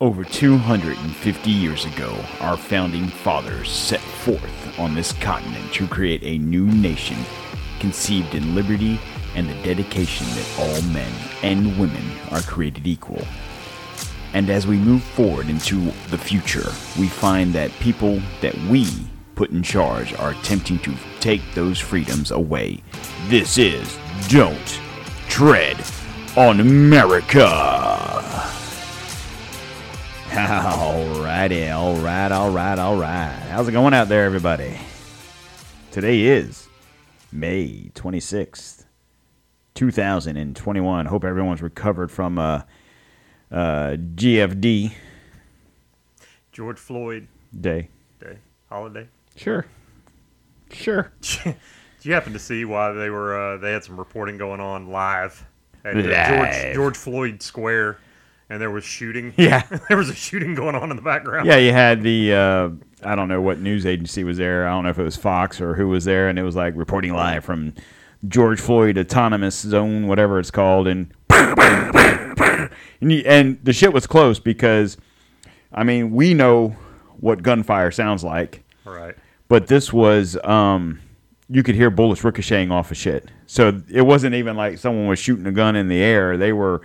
Over 250 years ago, our founding fathers set forth on this continent to create a new nation conceived in liberty and the dedication that all men and women are created equal. And as we move forward into the future, we find that people that we put in charge are attempting to take those freedoms away. This is Don't Tread on America. Alrighty, alright, alright, alright. How's it going out there, everybody? Today is May 26th, 2021. Hope everyone's recovered from uh, uh, GFD George Floyd day. Day holiday. Sure. Sure. Did you happen to see why they were? Uh, they had some reporting going on live at uh, Live. George George Floyd Square, and there was shooting. Yeah. there was a shooting going on in the background. Yeah, you had the uh, I don't know what news agency was there. I don't know if it was Fox or who was there, and it was like reporting live from George Floyd Autonomous Zone, whatever it's called, and and, you, and the shit was close because, I mean, we know what gunfire sounds like, Right. but this was um, you could hear bullets ricocheting off of shit. So it wasn't even like someone was shooting a gun in the air; they were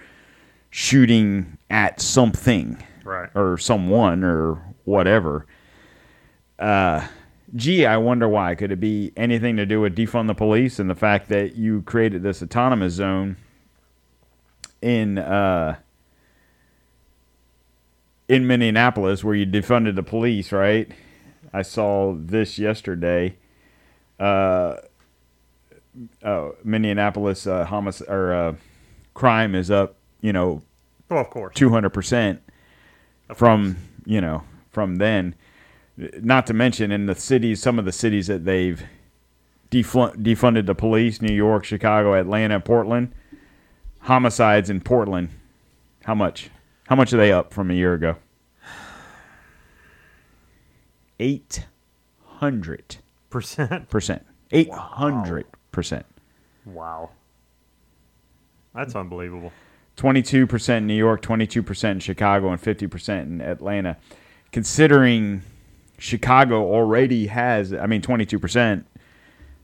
shooting at something Right. or someone or whatever. Uh, gee, I wonder why. Could it be anything to do with defund the police and the fact that you created this autonomous zone in uh, in Minneapolis where you defunded the police, right? I saw this yesterday. Uh, uh, Minneapolis uh, homic- or uh, crime is up, you know, Well, of course. two hundred percent from you know from then. Not to mention in the cities, some of the cities that they've defund, defunded the police: New York, Chicago, Atlanta, Portland. Homicides in Portland. How much? How much are they up from a year ago? Eight hundred Percent. percent. Eight hundred percent. Wow. That's unbelievable. 22% in New York, 22% in Chicago, and 50% in Atlanta. Considering Chicago already has, I mean, 22%.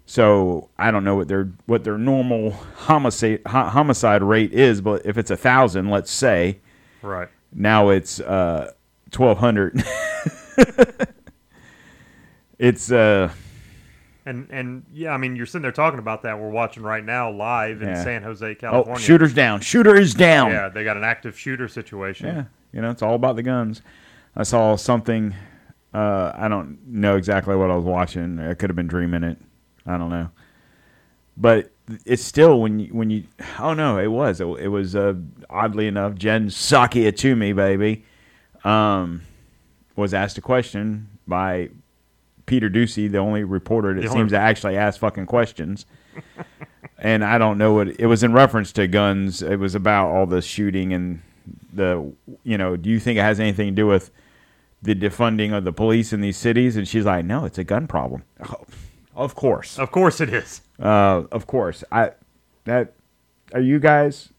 So I don't know what their what their normal homicide ho- homicide rate is, but if it's a thousand, let's say, Right. now it's uh, 1,200. it's uh, And and yeah, I mean, you're sitting there talking about that. We're watching right now live in Yeah. San Jose, oh, California. shooter's down. Shooter is down. Yeah, they got an active shooter situation. Yeah, you know, it's all about the guns. I saw something. Uh, I don't know exactly what I was watching. I could have been dreaming it. I don't know. But it's still when you when you. Oh no, it was. It, it was uh, oddly enough. Jen Psaki to me, baby, um, was asked a question by Peter Doocy, the only reporter that The only- seems to actually ask fucking questions. and I don't know what it was in reference to guns. It was about all the shooting and the you know. Do you think it has anything to do with the defunding of the police in these cities? And she's like, no, it's a gun problem. Oh, of course, Of course it is. uh, of course. I that are you guys?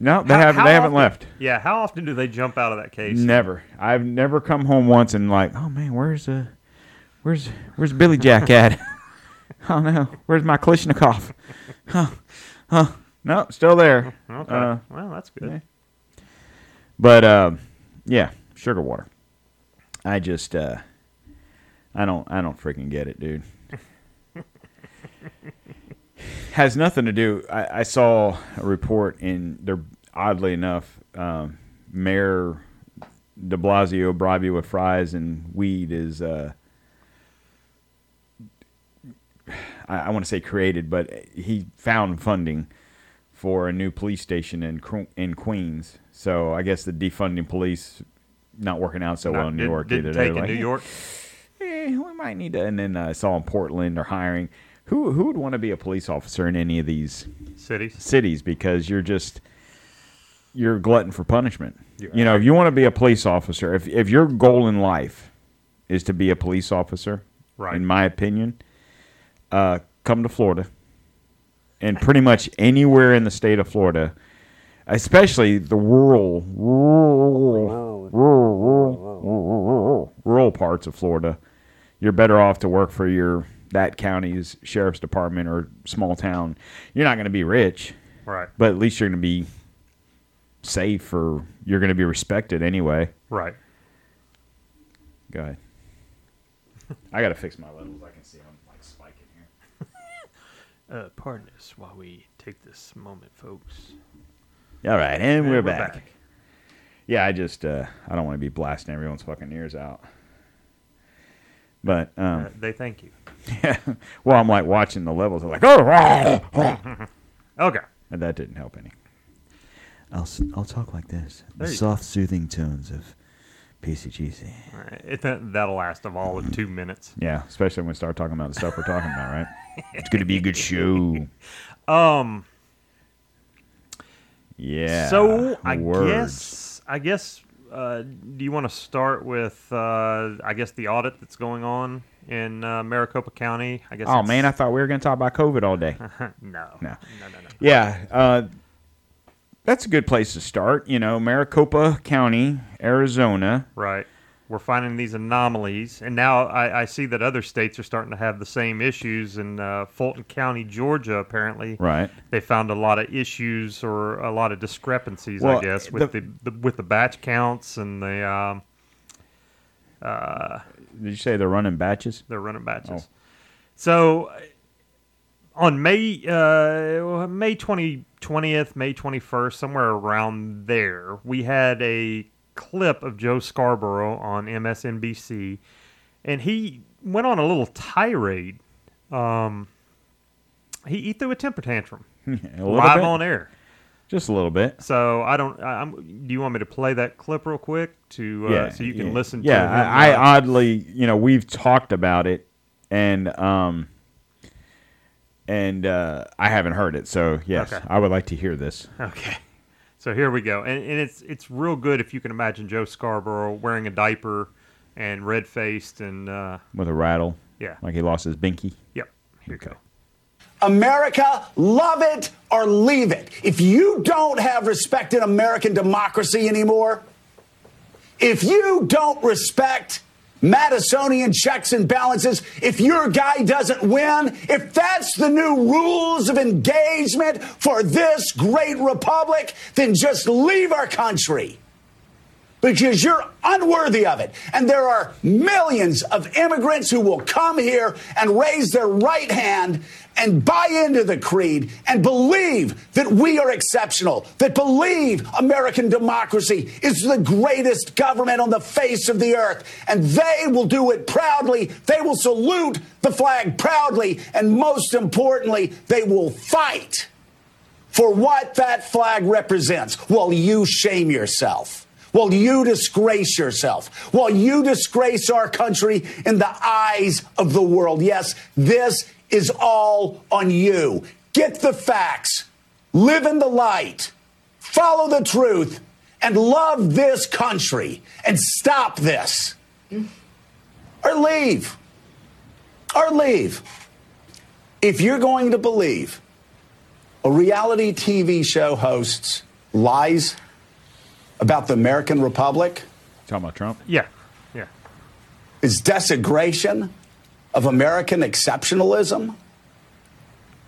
No, they How- haven't. how They haven't often- left. Yeah. How often do they jump out of that case? Never. I've never come home once and like, oh man, where's uh, where's where's Billy Jack at? oh no, where's my Kalashnikov? Huh, huh? No, still there. Okay. Uh, well, that's good. yeah. But uh, yeah, sugar water. I just uh, I don't I don't freaking get it, dude. Has nothing to do. I, I saw a report in there. Oddly enough, um, Mayor De Blasio bribe you with fries and weed is. Uh, I, I want to say created, but he found funding for a new police station in in Queens. So I guess the defunding police not working out so well in New York either. Take They're in New York. eh, we might need to. And then uh, I saw in Portland they're hiring. Who who would want to be a police officer in any of these cities. cities? Because you're just you're glutton for punishment. Yeah. You know, if you want to be a police officer, if if your goal in life is to be a police officer, Right. in my opinion, uh, come to Florida, and pretty much anywhere in the state of Florida, especially the rural, rural, rural parts of Florida. You're better off to work for your that county's sheriff's department or small town. You're not going to be rich, Right. but at least you're going to be safe or you're going to be respected anyway. Right. Go ahead. I got to fix my levels. I can see I'm like spiking here. Uh, pardon us while we take this moment, folks. All right, and we're, we're back. back. Yeah, I just uh, I don't want to be blasting everyone's fucking ears out. But um, Uh, they thank you. yeah, well, I'm like watching the levels. I'm like, oh, rah, rah," Okay. and that didn't help any. I'll s- I'll talk like this, the There you soft, soothing tones of PCGC. All right. It, that, that'll last of all of two minutes. Yeah, especially when we start talking about the stuff we're talking about, right? It's going to be a good show. Um. Yeah. so I words. guess I guess uh, do you want to start with uh, I guess the audit that's going on in uh, Maricopa County? I guess. Oh man, I thought we were going to talk about COVID all day. no, no, No. no, no, no. Yeah, uh, that's a good place to start. You know, Maricopa County, Arizona. Right. We're finding these anomalies, and now I, I see that other states are starting to have the same issues. In uh, Fulton County, Georgia, apparently, Right. they found a lot of issues or a lot of discrepancies, Well, I guess, with the- the, the with the batch counts and the um, Did you say they're running batches? They're running batches. Oh. So uh, on May uh, May twenty twentieth, May twenty first, somewhere around there, we had a clip of Joe Scarborough on MSNBC, and he went on a little tirade. Um, he, he threw a temper tantrum a live bit? on air. Just a little bit. So I don't. I, I'm. Do you want me to play that clip real quick to uh, so you can yeah. listen? Yeah, I, I oddly, you know, we've talked about it, and um, and uh, I haven't heard it. So yes, Okay. I would like to hear this. Okay. So here we go. And, and it's it's real good if you can imagine Joe Scarborough wearing a diaper and red faced and uh, with a rattle. Yeah. like he lost his binky. yep. Here you go. America, love it or leave it. If you don't have respect in American democracy anymore, if you don't respect Madisonian checks and balances, if your guy doesn't win, if that's the new rules of engagement for this great republic, then just leave our country because you're unworthy of it. And there are millions of immigrants who will come here and raise their right hand and buy into the creed and believe that we are exceptional, that believe American democracy is the greatest government on the face of the earth. And they will do it proudly. They will salute the flag proudly. And most importantly, they will fight for what that flag represents while you shame yourself, while you disgrace yourself, while you disgrace our country in the eyes of the world. Yes, this is all on you. Get the facts, live in the light, follow the truth, and love this country and stop this. Or leave. Or leave. If you're going to believe a reality TV show hosts lies about the American Republic Talking about Trump. Yeah. Yeah. is desecration of American exceptionalism,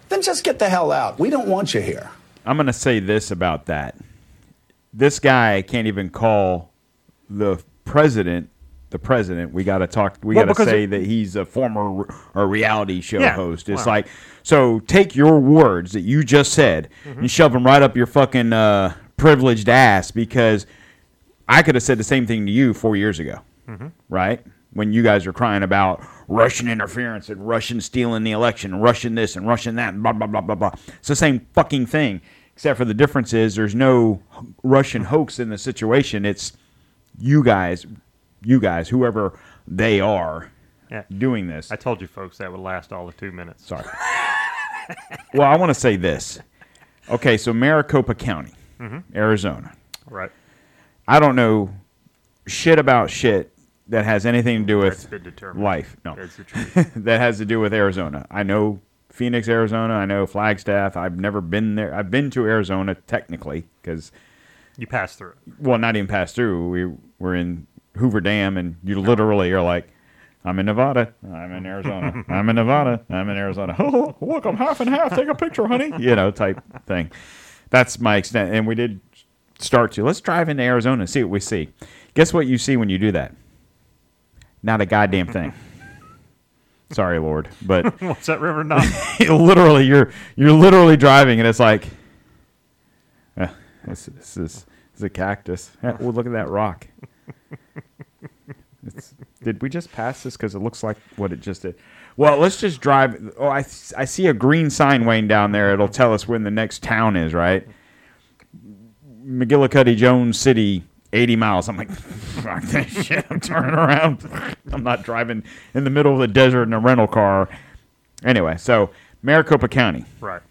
then just get the hell out. We don't want you here. I'm going to say this about that. This guy can't even call the president the president. We got to talk. We Well, got to say it- that he's a former a reality show Yeah, host. It's wow. like so. Take your words that you just said Mm-hmm. and shove them right up your fucking uh, privileged ass because I could have said the same thing to you four years ago, Mm-hmm. right? When you guys were crying about Russian interference and Russian stealing the election, Russian this and Russian that, and blah blah blah blah blah. It's the same fucking thing, except for the difference is there's no Russian hoax in the situation. It's you guys, you guys, whoever they are, Yeah. doing this. I told you folks that would last all of two minutes. Sorry. well, I want to say this. Okay, so Maricopa County, mm-hmm. Arizona. Right. I don't know shit about shit that has anything to do with life. No, That's the truth. that has to do with Arizona. I know Phoenix, Arizona. I know Flagstaff. I've never been there. I've been to Arizona technically because, You pass through well, not even passed through. We were in Hoover Dam, and you literally are like, I'm in Nevada. I'm in Arizona. I'm in Nevada. I'm in Arizona. Oh, look, I'm half and half. Take a picture, honey. You know, type thing. That's my extent. And we did start to let's drive into Arizona and see what we see. Guess what you see when you do that? Not a goddamn thing. Sorry, Lord, but What's that river not? literally, you're you're literally driving, and it's like, uh, this, this is this is a cactus. Yeah, well, look at that rock. It's, did we just pass this? Because it looks like what it just did. Well, let's just drive. Oh, I, I see a green sign waiting down there. It'll tell us when the next town is, right? McGillicuddy Jones City, 80 miles. I'm like, fuck that shit. I'm turning around. I'm not driving in the middle of the desert in a rental car. Anyway, so Maricopa County. right.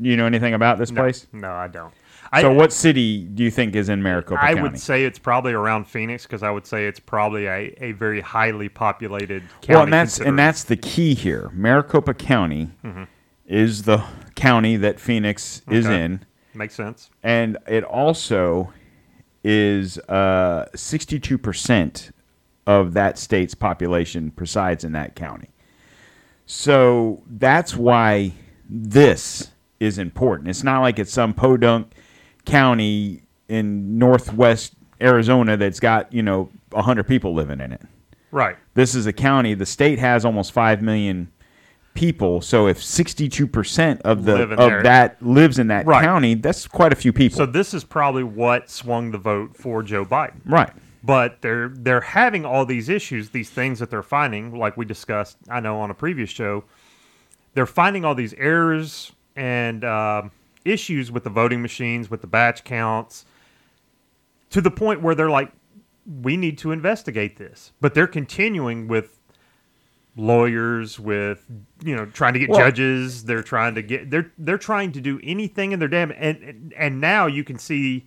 You know anything about this No, place? no, I don't. So, I, what city do you think is in Maricopa I County? would say it's probably around Phoenix because I would say it's probably a, a very highly populated county. well, and that's and that's the key here. Maricopa County mm-hmm. is the county that Phoenix is in, makes sense. and it also is uh, sixty-two percent of that state's population presides in that county. So that's why this is important. It's not like it's some podunk county in northwest Arizona that's got you know hundred people living in it. Right. This is a county. The state has almost five million people. So if sixty-two percent of the of there. that lives in that Right. county, that's quite a few people. So this is probably what swung the vote for Joe Biden. right. But they're they're having all these issues, these things that they're finding, like we discussed. I know on a previous show, they're finding all these errors and um issues with the voting machines, with the batch counts, to the point where they're like, we need to investigate this. But they're continuing with lawyers, with you know, trying to get Well- judges. They're trying to get they're they're trying to do anything in their damn and and, and now you can see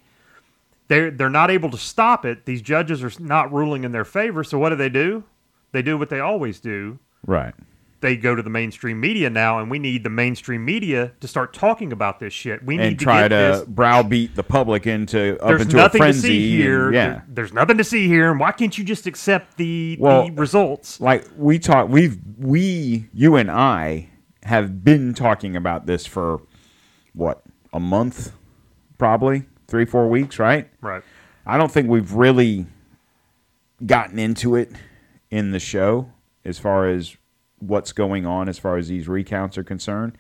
they're they're not able to stop it. These judges are not ruling in their favor. So what do they do? They do what they always do. Right. They go to the mainstream media now, and we need the mainstream media to start talking about this shit. We need And to try to this. browbeat the public into up There's into nothing a to frenzy. see here. and- yeah. There- there's nothing to see here. And why can't you just accept the, Well, the results? like we talk we've we you and I have been talking about this for what a month probably 3 4 weeks right Right. I don't think we've really gotten into it in the show as far as what's going on as far as these recounts are concerned.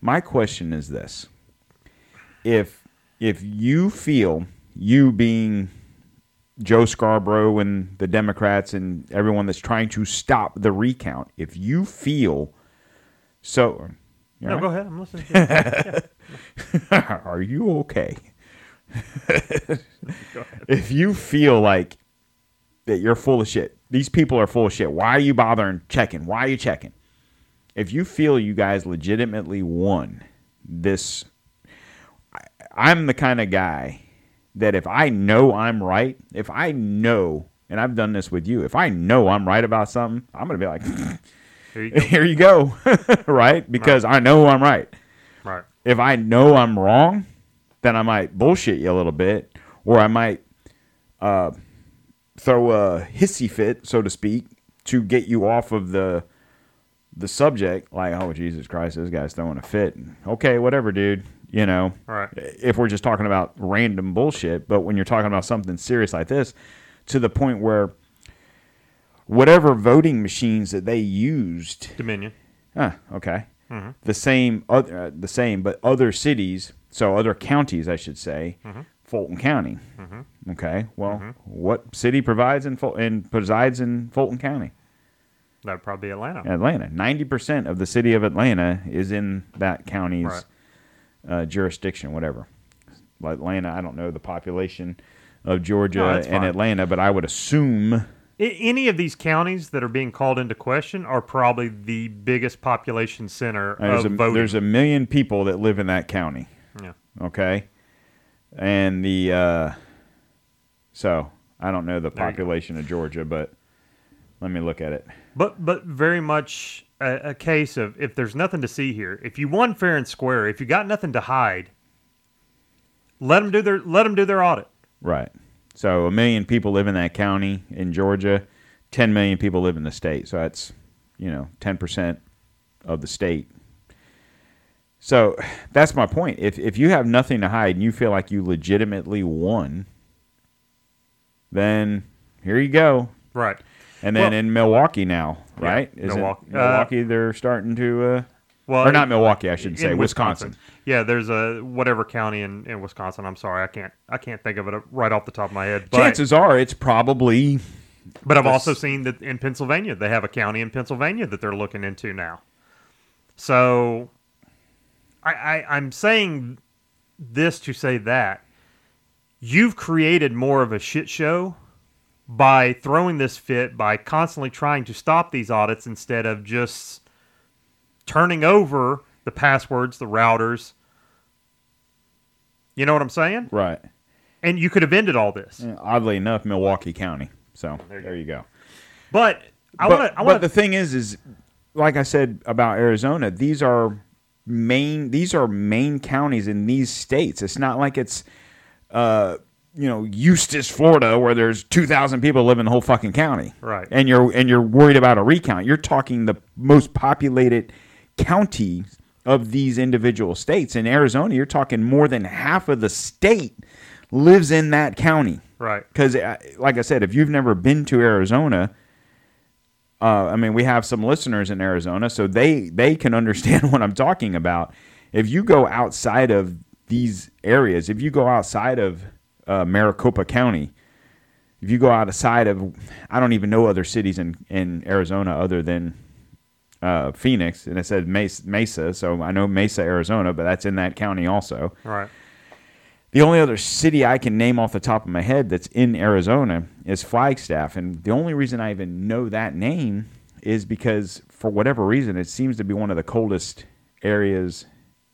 My question is this. If if you feel you being Joe Scarborough and the Democrats and everyone that's trying to stop the recount, if you feel so No, all go ahead. I'm listening. To you. right? Are you okay? if you feel like that you're full of shit, these people are full of shit. Why are you bothering checking? Why are you checking? If you feel you guys legitimately won this, I'm the kind of guy that if I know I'm right, if I know, and I've done this with you, if I know I'm right about something, I'm gonna be like, Here you go. here you go, right? Because I know I'm right Right. if I know I'm wrong, then I might bullshit you a little bit, or I might uh, throw a hissy fit, so to speak, to get you off of the the subject. Like, oh Jesus Christ, this guy's throwing a fit. Okay, whatever, dude. You know, Right. if we're just talking about random bullshit, but when you're talking about something serious like this, to the point where whatever voting machines that they used Dominion. Huh, okay. The same, other, uh, the same, but other cities, so other counties, I should say, Fulton County. Okay. Well, what city provides in Ful- and presides in Fulton County? That'd probably be Atlanta. Atlanta. Ninety percent of the city of Atlanta is in that county's Right. uh, jurisdiction, whatever. Like Atlanta, I don't know the population of Georgia No, and fine. Atlanta, but I would assume any of these counties that are being called into question are probably the biggest population center there's of a, voting. there's a million people that live in that county. yeah. okay and the uh so i don't know the There you go. population of georgia but let me look at it But but very much a, a case of if there's nothing to see here, if you won fair and square, if you got nothing to hide, let them do their let them do their audit. right so a million people live in that county in georgia 10 million people live in the state, so that's you know 10 percent of the state. So that's my point. If if you have nothing to hide and you feel like you legitimately won, then here you go. Right. And then Well- in Milwaukee now, Yeah, right? Isn't Milwaukee. Uh, Milwaukee, they're starting to, uh, Well, or not Milwaukee, I should say, Wisconsin. Yeah, there's a whatever county in, in Wisconsin. I'm sorry, I can't I can't think of it right off the top of my head. But, Chances are it's probably but I've also seen that in Pennsylvania they have a county in Pennsylvania that they're looking into now. So, I, I I'm saying this to say that you've created more of a shit show by throwing this fit by constantly trying to stop these audits instead of just turning over the passwords, the routers. You know what I'm saying? right. And you could have ended all this. Oddly enough, Milwaukee County. So there you, go. But I want to. But the thing is, is like I said about Arizona, these are main these are main counties in these states. It's not like it's uh you know Eustis, Florida, where there's two thousand people live in the whole fucking county. Right. And you're and you're worried about a recount. You're talking the most populated county of these individual states. In Arizona, you're talking more than half of the state lives in that county. Right. Because, like I said, if you've never been to Arizona, uh, I mean, we have some listeners in Arizona, so they they can understand what I'm talking about. If you go outside of these areas, if you go outside of uh, Maricopa County, if you go outside of, I don't even know other cities in in Arizona other than uh, Phoenix, and it said Mesa, Mesa, so I know Mesa, Arizona, but that's in that county also. Right. The only other city I can name off the top of my head that's in Arizona is Flagstaff. And the only reason I even know that name is because, for whatever reason, it seems to be one of the coldest areas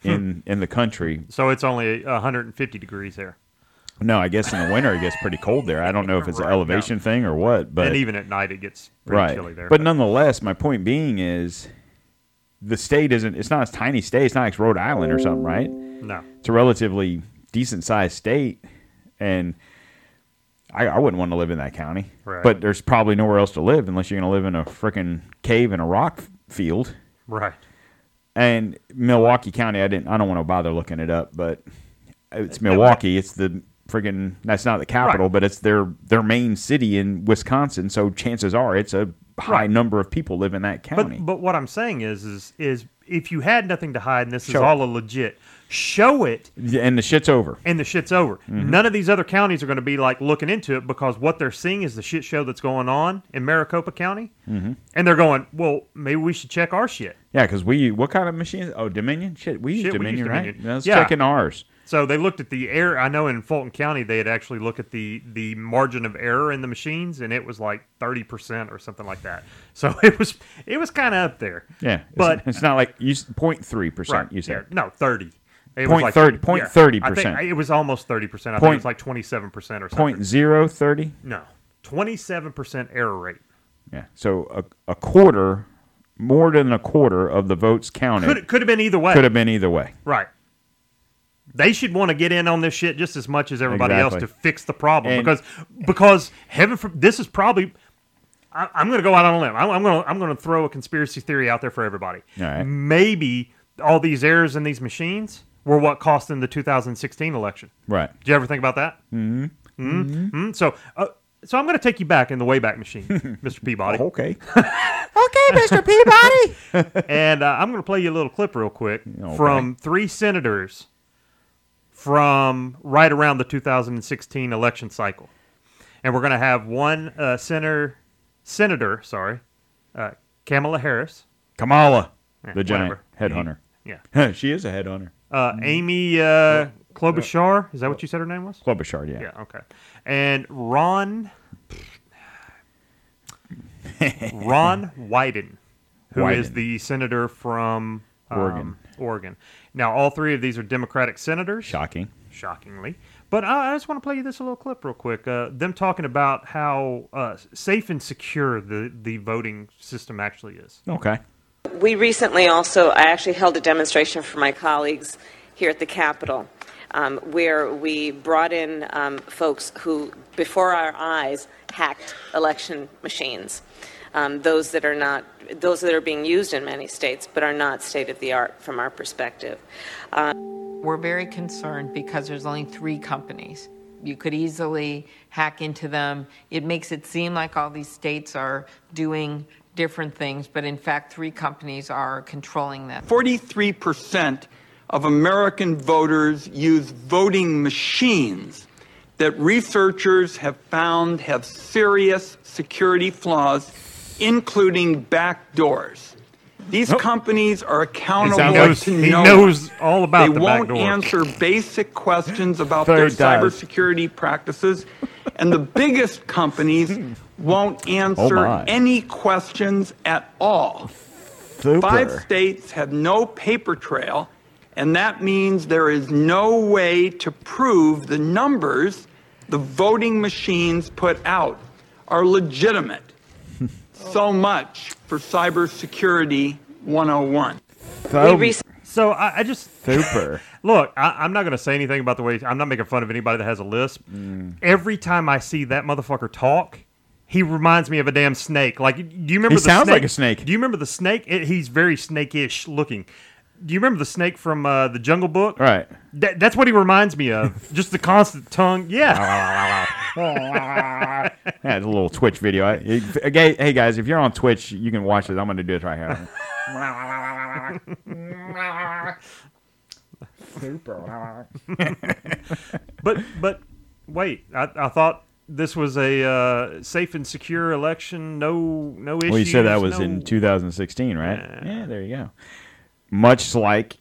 hmm. in, in the country. So it's only 150 degrees there, No, I guess in the winter it gets pretty cold there. I don't know if it's an Right, elevation thing or what. But and even at night it gets pretty right. chilly there. But nonetheless, my point being is the state isn't, it's not a tiny state. It's not like Rhode Island or something, right? no. it's a relatively decent sized state, and I, I wouldn't want to live in that county. Right. But there's probably nowhere else to live unless you're going to live in a freaking cave in a rock field. Right. And Milwaukee County, I didn't. I don't want to bother looking it up, but it's Milwaukee. It's the friggin' that's not the capital, Right. but it's their their main city in Wisconsin. So chances are it's a high Right. number of people live in that county. But but what I'm saying is is is if you had nothing to hide and this Show is all a legit, show it and the shit's over. and the shit's over. Mm-hmm. None of these other counties are going to be like looking into it because what they're seeing is the shit show that's going on in Maricopa County, Mm-hmm. and they're going, well, maybe we should check our shit. Yeah, because we what kind of machines? Oh, Dominion. Shit, we use Shit, we Dominion, right? Dominion. Let's Yeah. check in ours. So they looked at the air. I know in Fulton County they had actually looked at the the margin of error in the machines, and it was like thirty percent or something like that. So it was it was kind of up there. Yeah, but it's, not like you point three percent. You said no thirty. It Point was like, thirty- point yeah, 30%. It was almost thirty percent. I think Point- it was like twenty seven percent or something. point zero thirty. No, twenty seven percent error rate. Yeah, so a, a quarter, more than a quarter of the votes counted Could could have been either way. could have been either way. Right. They should want to get in on this shit just as much as everybody else to fix the problem And- because because heaven for this is probably I, I'm going to go out on a limb. I'm, I'm going to I'm going to throw a conspiracy theory out there for everybody. All right. Maybe all these errors in these machines were what cost them the 2016 election. Right. Did you ever think about that? Mm-hmm. Mm-hmm. So uh, so I'm going to take you back in the Wayback Machine, Mr. Peabody. Okay. okay, Mister Peabody. And uh, I'm going to play you a little clip real quick Okay. from three senators from right around the 2016 election cycle. And we're going to have one uh, senator, senator, sorry, uh, Kamala Harris. Kamala, Eh, the giant whatever. headhunter. Yeah. she is a headhunter. Uh, Amy uh, Klobuchar. Is that what you said her name was? Klobuchar, yeah. Yeah, okay. And Ron Ron Wyden, who is Wyden. the senator from um, Oregon. Oregon. Now, all three of these are Democratic senators, Shocking. shockingly. But I I just want to play you this little clip real quick. Uh, them talking about how uh, safe and secure the, the voting system actually is. Okay. We recently also, I actually held a demonstration for my colleagues here at the Capitol. um, where we brought in um, folks who, before our eyes, hacked election machines. Um, those that are not, those that are being used in many states, but are not state of the art from our perspective. We're very concerned because there's only three companies. You could easily hack into them. It makes it seem like all these states are doing different things, but in fact, three companies are controlling them. 43% of American voters use voting machines that researchers have found have serious security flaws, including back doors. These companies are accountable He knows- to he no knows one. all about They the won't answer basic questions about their does. cybersecurity practices, and the biggest companies won't oh, answer my. any questions at all. Super. Five states have no paper trail, and that means there is no way to prove the numbers the voting machines put out are legitimate. So much for cybersecurity 101. So- So I, I just super. look. I, I'm not going to say anything about the way. I'm not making fun of anybody that has a lisp. Mm. Every time I see that motherfucker talk, he reminds me of a damn snake. Like, do you remember? He the sounds snake? like a snake. Do you remember the snake? It, he's very snake-ish looking. Do you remember the snake from uh, the Jungle Book? right. That, that's what he reminds me of. Just the constant tongue. Yeah. Yeah, it's a little Twitch video. I, it- hey guys, if you're on Twitch, you can watch this. I'm going to do it right here. Super. but but wait, I, I thought this was a uh, safe and secure election. No no issues. Well, you said that was no- in 2016, right? Yeah. there you go. Much like,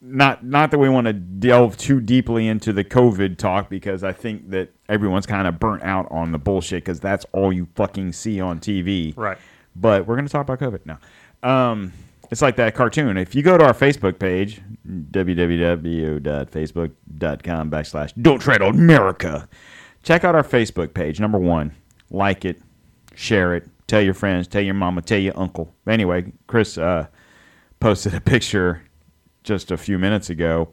not not that we want to delve too deeply into the COVID talk because I think that everyone's kind of burnt out on the bullshit because that's all you fucking see on TV. Right. But we're going to talk about COVID now. Um, it's like that cartoon. If you go to our Facebook page, www.facebook.com backslash Don't Tread on America, check out our Facebook page. Number one, like it, share it, tell your friends, tell your mama, tell your uncle. Anyway, Chris uh, posted a picture just a few minutes ago.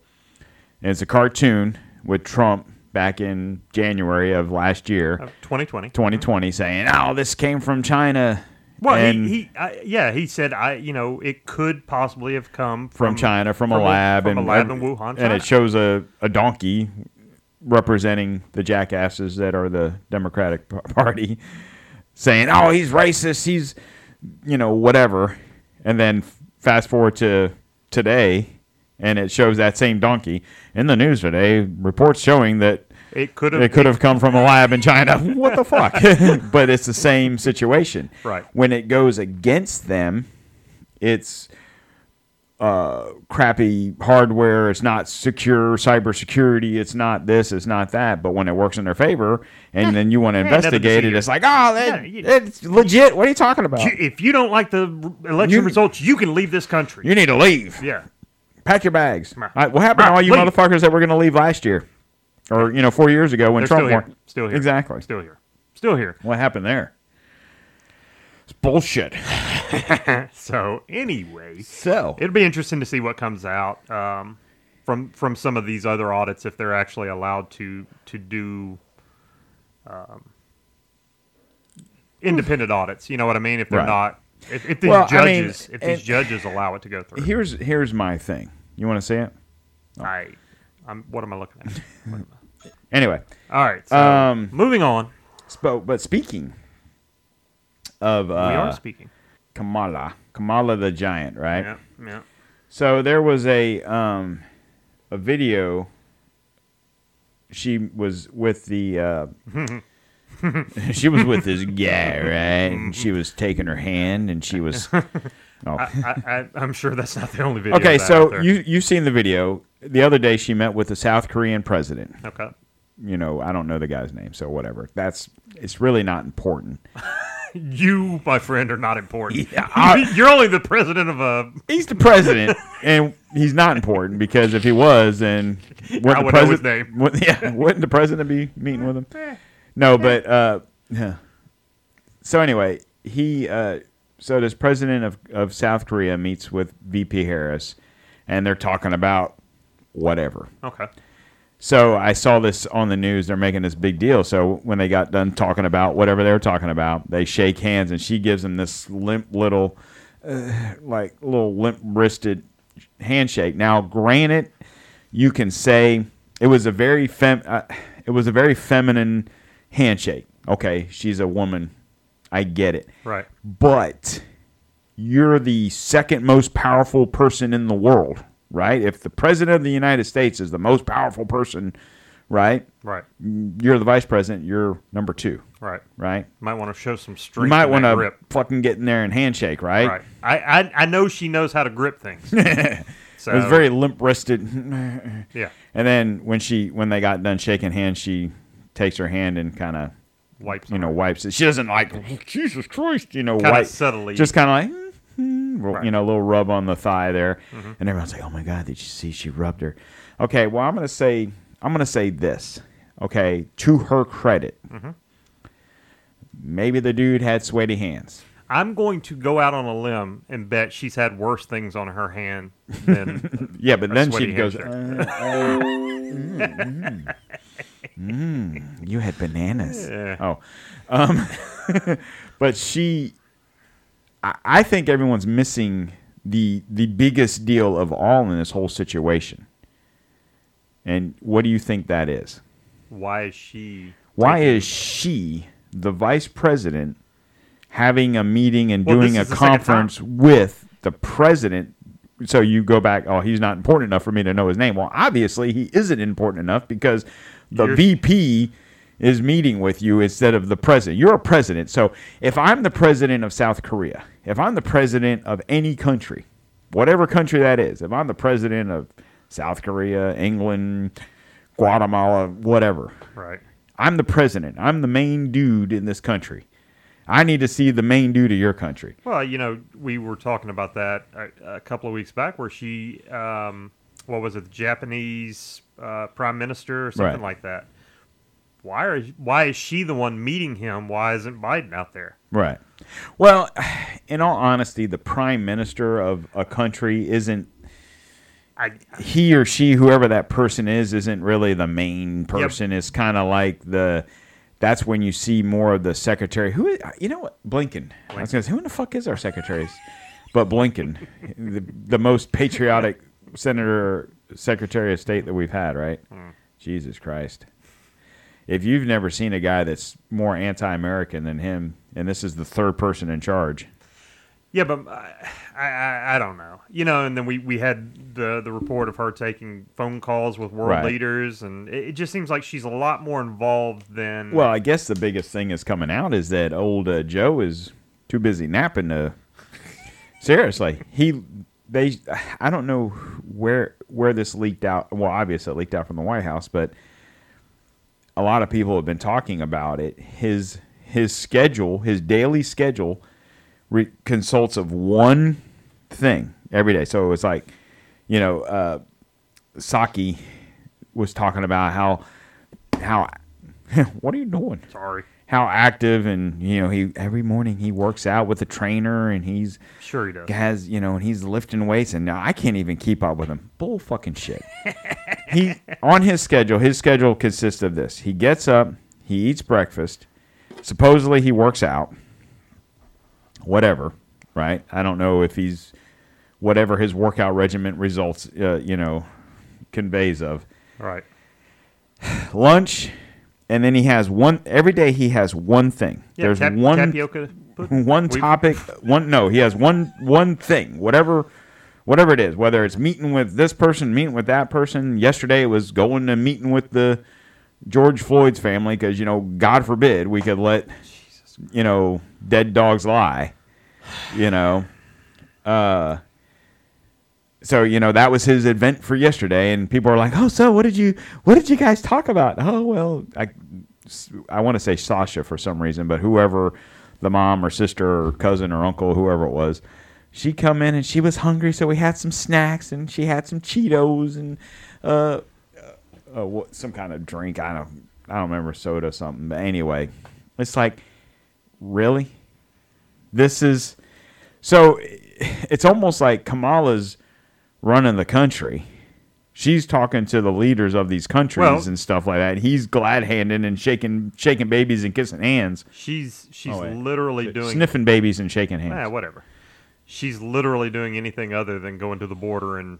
And it's a cartoon with Trump back in January of last year, 2020. 2020, saying, "Oh, this came from China." Well, and he, he I, yeah, he said I, you know, it could possibly have come from, from, China, from, a lab, from and a lab in Wuhan, and it shows a, a donkey representing the jackasses that are the Democratic Party, saying, "Oh, he's racist. He's, you know, whatever." And then fast forward to today, and it shows that same donkey in the news today. Reports showing that it could have it could have come from a lab in China. what the fuck? but it's the same situation. Right. When it goes against them, it's uh, crappy hardware. It's not secure cybersecurity. It's not this. It's not that. But when it works in their favor, and then you want to Yeah, nothing to investigate it, it's like, oh, that, Yeah, you- it's legit. What are you talking about? You- If you don't like the election You- results, you can leave this country. You need to leave. yeah. Pack your bags. Right. What happened to all you leave. motherfuckers that were going to leave last year, or you know, four years ago when They're Trump still here. won? Still here. Exactly. Still here. Still here. What happened there? It's bullshit. So anyway, So it'll be interesting to see what comes out um, from from some of these other audits if they're actually allowed to to do um, independent audits. You know what I mean? If they're Right. not, if, if these Well, I mean, judges, if these judges allow it to go through, here's here's my thing. You want to see it? I, I'm. What am I looking at? What am I- Anyway, All right. So Um, moving on. but speaking of uh, we are speaking. Kamala, Kamala the giant, right? Yeah. Yeah. So there was a um, a video. She was with the. Uh, she was with this guy, right? And she was taking her hand, and she was. Oh. I, I, I'm sure that's not the only video. Okay, of that out so you you've seen the video. The other day, she met with the South Korean president. okay? You know, I don't know the guy's name, so whatever. That's it's really not important. You, my friend, are not important. Yeah, I- You're only the president of a. He's the president, and he's not important because if he was, then wouldn't the would know his president? name. would- yeah, wouldn't the president be meeting with him? No, but uh, yeah. so anyway, he uh, so this president of of South Korea meets with VP Harris, and they're talking about whatever. Okay. So I saw this on the news. They're making this big deal. So when they got done talking about whatever they were talking about, they shake hands, and she gives him this limp little, uh, like little limp wristed handshake. Now, granted, you can say it was a very fem, uh, it was a very feminine handshake. Okay, she's a woman. I get it. Right. But you're the second most powerful person in the world, right? If the president of the United States is the most powerful person, right? Right. You're the vice president. You're number two, Right. right? Might want to show some strength. You might want to grip. fucking get in there and handshake, right? Right. I, I I know she knows how to grip things. so It was very limp wristed. yeah. And then when she when they got done shaking hands, she takes her hand and kind of Wipes. you know wipes it. She doesn't like Jesus Christ, you know, Kinda wipe subtly. just kind of like Right. Mm-hmm. you know, a little rub on the thigh there, and everyone's like, "Oh my God, did you see she rubbed her?" Okay, well, I'm gonna say I'm gonna say this. Okay, to her credit, Mm-hmm. maybe the dude had sweaty hands. I'm going to go out on a limb and bet she's had worse things on her hand than Yeah, but then she goes, uh, uh, mm, mm, mm, "You had bananas." Yeah. Oh, um, but she, I, I think everyone's missing the the biggest deal of all in this whole situation. And what do you think that is? why is she? Why is she, the vice president, having a meeting and Well, doing a the conference with the president? So you go back, oh, he's not important enough for me to know his name. Well, obviously he isn't important enough because the You're- VP is meeting with you instead of the president. You're a president. So if I'm the president of South Korea, if I'm the president of any country, whatever country that is, if I'm the president of South Korea, England, Guatemala, whatever, Right. I'm the president. I'm the main dude in this country. I need to see the main dude of your country. Well, you know, we were talking about that a, a couple of weeks back, where she, um, what was it, the Japanese uh, prime minister or something Right. like that. Why are why is she the one meeting him? Why isn't Biden out there? Right. Well, in all honesty, the prime minister of a country isn't I he or she, whoever that person is, isn't really the main person. It's kind of like the. That's when you see more of the secretary. Who you know what Blinken? I was gonna say, who in the fuck is our secretaries? But Blinken, the, the most patriotic senator, secretary of state that we've had, right? Hmm. Jesus Christ! If you've never seen a guy that's more anti-American than him, and this is the third person in charge, yeah, but I, I I don't know. You know, and then we, we had the the report of her taking phone calls with world Right. leaders, and it, it just seems like she's a lot more involved than. Well, I guess the biggest thing is coming out is that old uh, Joe is too busy napping to. Seriously, he they I don't know where where this leaked out. Well, obviously it leaked out from the White House, but a lot of people have been talking about it. His his schedule, his daily schedule, re- consults of one thing every day. So it's like, you know, uh, Psaki was talking about how how what are you doing? sorry, How active and you know he every morning he works out with a trainer and he's sure he does. has you know and he's lifting weights and now I can't even keep up with him. Bull fucking shit. he on his schedule. His schedule consists of this: he gets up, he eats breakfast, supposedly he works out, whatever. Right? I don't know if he's whatever his workout regimen results. Uh, you know, conveys of Right. lunch, and then he has one every day. He has one thing. Yeah, There's tap- one tapioca. one topic. One no, he has one one thing. Whatever, whatever it is. Whether it's meeting with this person, meeting with that person. Yesterday was going to meeting with the George Floyd's family because you know, God forbid, we could let you know dead dogs lie. You know, uh, so you know that was his event for yesterday, and people are like, "Oh, so what did you what did you guys talk about?" Oh, well, I I want to say Sasha for some reason, but whoever the mom or sister or cousin or uncle, whoever it was, she come in and she was hungry, so we had some snacks and she had some Cheetos and uh, uh what, some kind of drink. I don't I don't remember soda or something, but anyway, it's like really this is so it's almost like Kamala's running the country. She's talking to the leaders of these countries Well- and stuff like that. He's glad handing and shaking shaking babies and kissing hands, She's she's Oh, literally doing sniffing babies and shaking hands. Yeah, whatever. She's literally doing anything other than going to the border and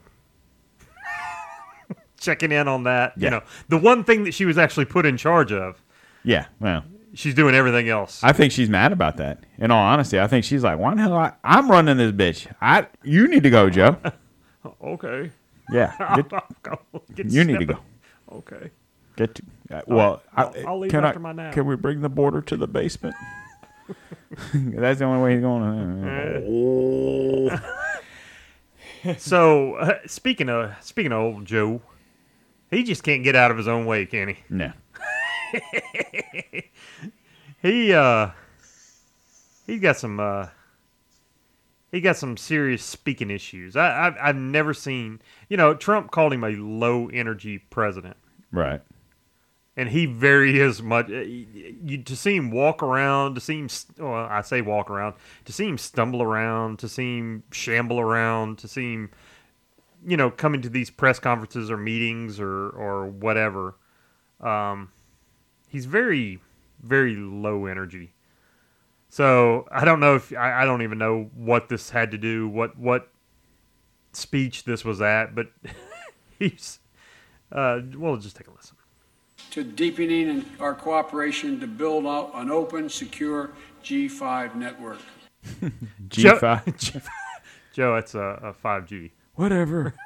checking in on that. Yeah. You know, the one thing that she was actually put in charge of, Yeah, well, she's doing everything else. I think she's mad about that. In all honesty, I think she's like, "Why the hell? I, I'm running this bitch. I you need to go, Joe. okay. Yeah, get, Get you need to go. Okay. Get to, uh, well. I'll- I, I'll leave can after I, my nap. Can we bring the border to the basement? That's the only way he's going. Oh. So uh, speaking of speaking of old Joe, he just can't get out of his own way, can he? no. He uh he got some uh he got some serious speaking issues. I I've, I've never seen you know Trump called him a low energy president, Right. And he very is much. uh, You to see him walk around, to see him. Well, I say walk around, to see him stumble around, to see him shamble around, to see him you know coming to these press conferences or meetings or or whatever. Um, he's very very low energy. So I don't know if I, I don't even know what this had to do, what what speech this was at, but he's uh, well, just take a listen. To deepening our cooperation to build out an open, secure G5 network. G Joe- five. Joe, it's a, a five G. Whatever.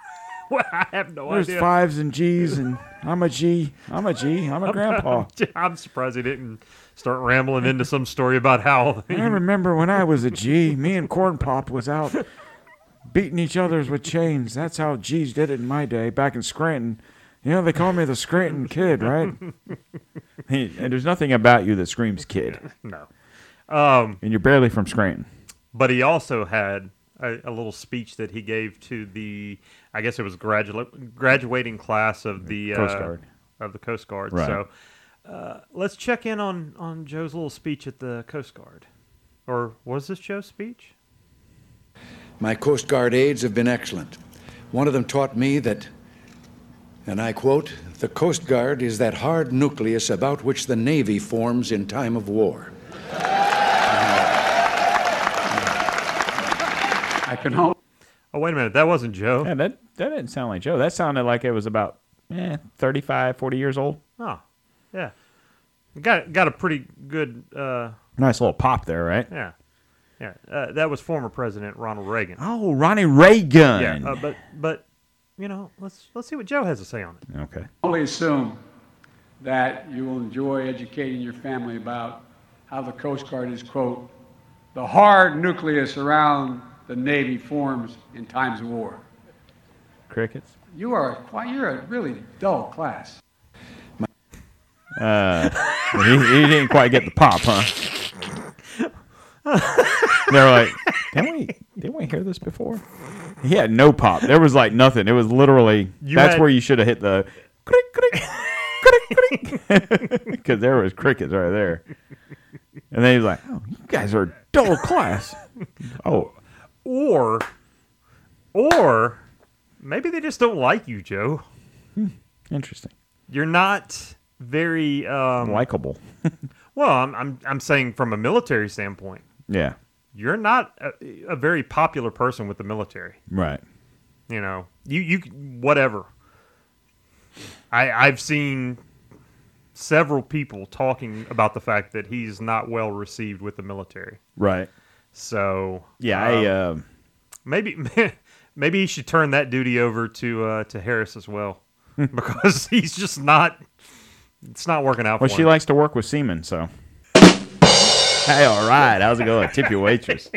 Well, I have no idea. There's fives and G's, and I'm a G. I'm a G. I'm a grandpa. I'm surprised he didn't start rambling into some story about how I remember when I was a G. Me and Corn Pop was out beating each other's with chains. That's how G's did it in my day back in Scranton. You know they call me the Scranton Kid, right? And there's nothing about you that screams kid, no. and you're barely from Scranton. But he also had a, a little speech that he gave to the, I guess it was graduate graduating class of the Coast uh, Guard. of the Coast Guard. Right. So uh, let's check in on on Joe's little speech at the Coast Guard, or was this Joe's speech? My Coast Guard aides have been excellent. One of them taught me that, and I quote, the Coast Guard is that hard nucleus about which the Navy forms in time of war. I can only Oh wait a minute, that wasn't Joe. Yeah, that that didn't sound like Joe. That sounded like it was about eh, 35, 40 years old. Oh, yeah, got got a pretty good. Uh, Nice little pop there, right? yeah, yeah. Uh, that was former President Ronald Reagan. Oh, Ronnie Reagan. Yeah, uh, but but you know, let's let's see what Joe has to say on it. okay. only assume that you will enjoy educating your family about how the Coast Guard is, quote, the hard nucleus around the Navy forms in times of war. Crickets. You are quite, you're a really dull class. Uh, he, he didn't quite get the pop, huh? They're like, "Didn't we? Didn't we hear this before?" He had no pop. There was like nothing. It was literally. You that's had- where you should have hit the crick crick crick crick because there was crickets right there. And then he was like, "Oh, you guys are dull class." Oh, Or or maybe they just don't like you, Joe. interesting. You're not very um, Likable. well. I'm, I'm I'm saying from a military standpoint, Yeah. You're not a, a very popular person with the military. Right. You know, you you whatever. I I've seen several people talking about the fact that he's not well received with the military. Right. So Yeah. I. um, Um, maybe maybe he should turn that duty over to uh, to Harris as well because he's just not. It's not working out well, she him. likes to work with semen, so. Hey, all right. How's it going? Tip your waitress.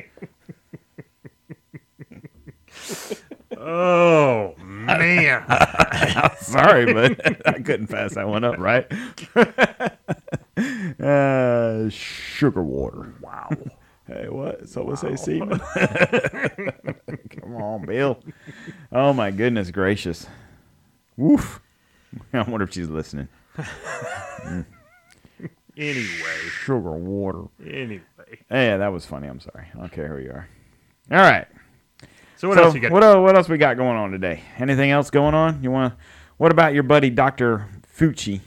oh man, Sorry, but I couldn't pass that one up, right? uh, sugar water. Wow. Hey, what? So Someone say semen? Come on, Bill. Oh my goodness gracious. Woof. I wonder if she's listening. Anyway, Sugar water. anyway. Yeah, that was funny. I'm sorry. I don't care who you are. All right. So what else you got? What, what else we got going on today? Anything else going on? You want? What about your buddy Doctor Fucci?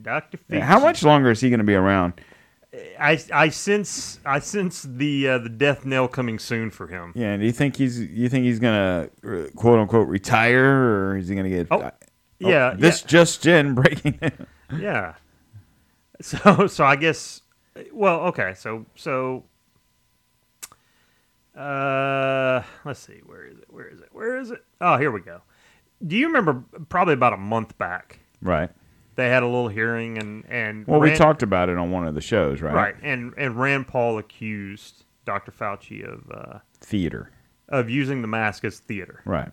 Dr. Yeah, uh, How much longer is he going to be around? I, I sense I sense the uh, the death knell coming soon for him. Yeah. Do you think he's? You think he's going to uh, quote unquote retire, or is he going to get? Oh, uh, yeah, oh, This yeah. just in breaking. Yeah. So so I guess well okay so so uh let's see where is it where is it where is it oh here we go. Do you remember probably about a month back right. they had a little hearing and and Well, we talked about it on one of the shows, right? right and and Rand Paul accused Dr. Fauci of uh, Theater. of using the mask as theater. Right.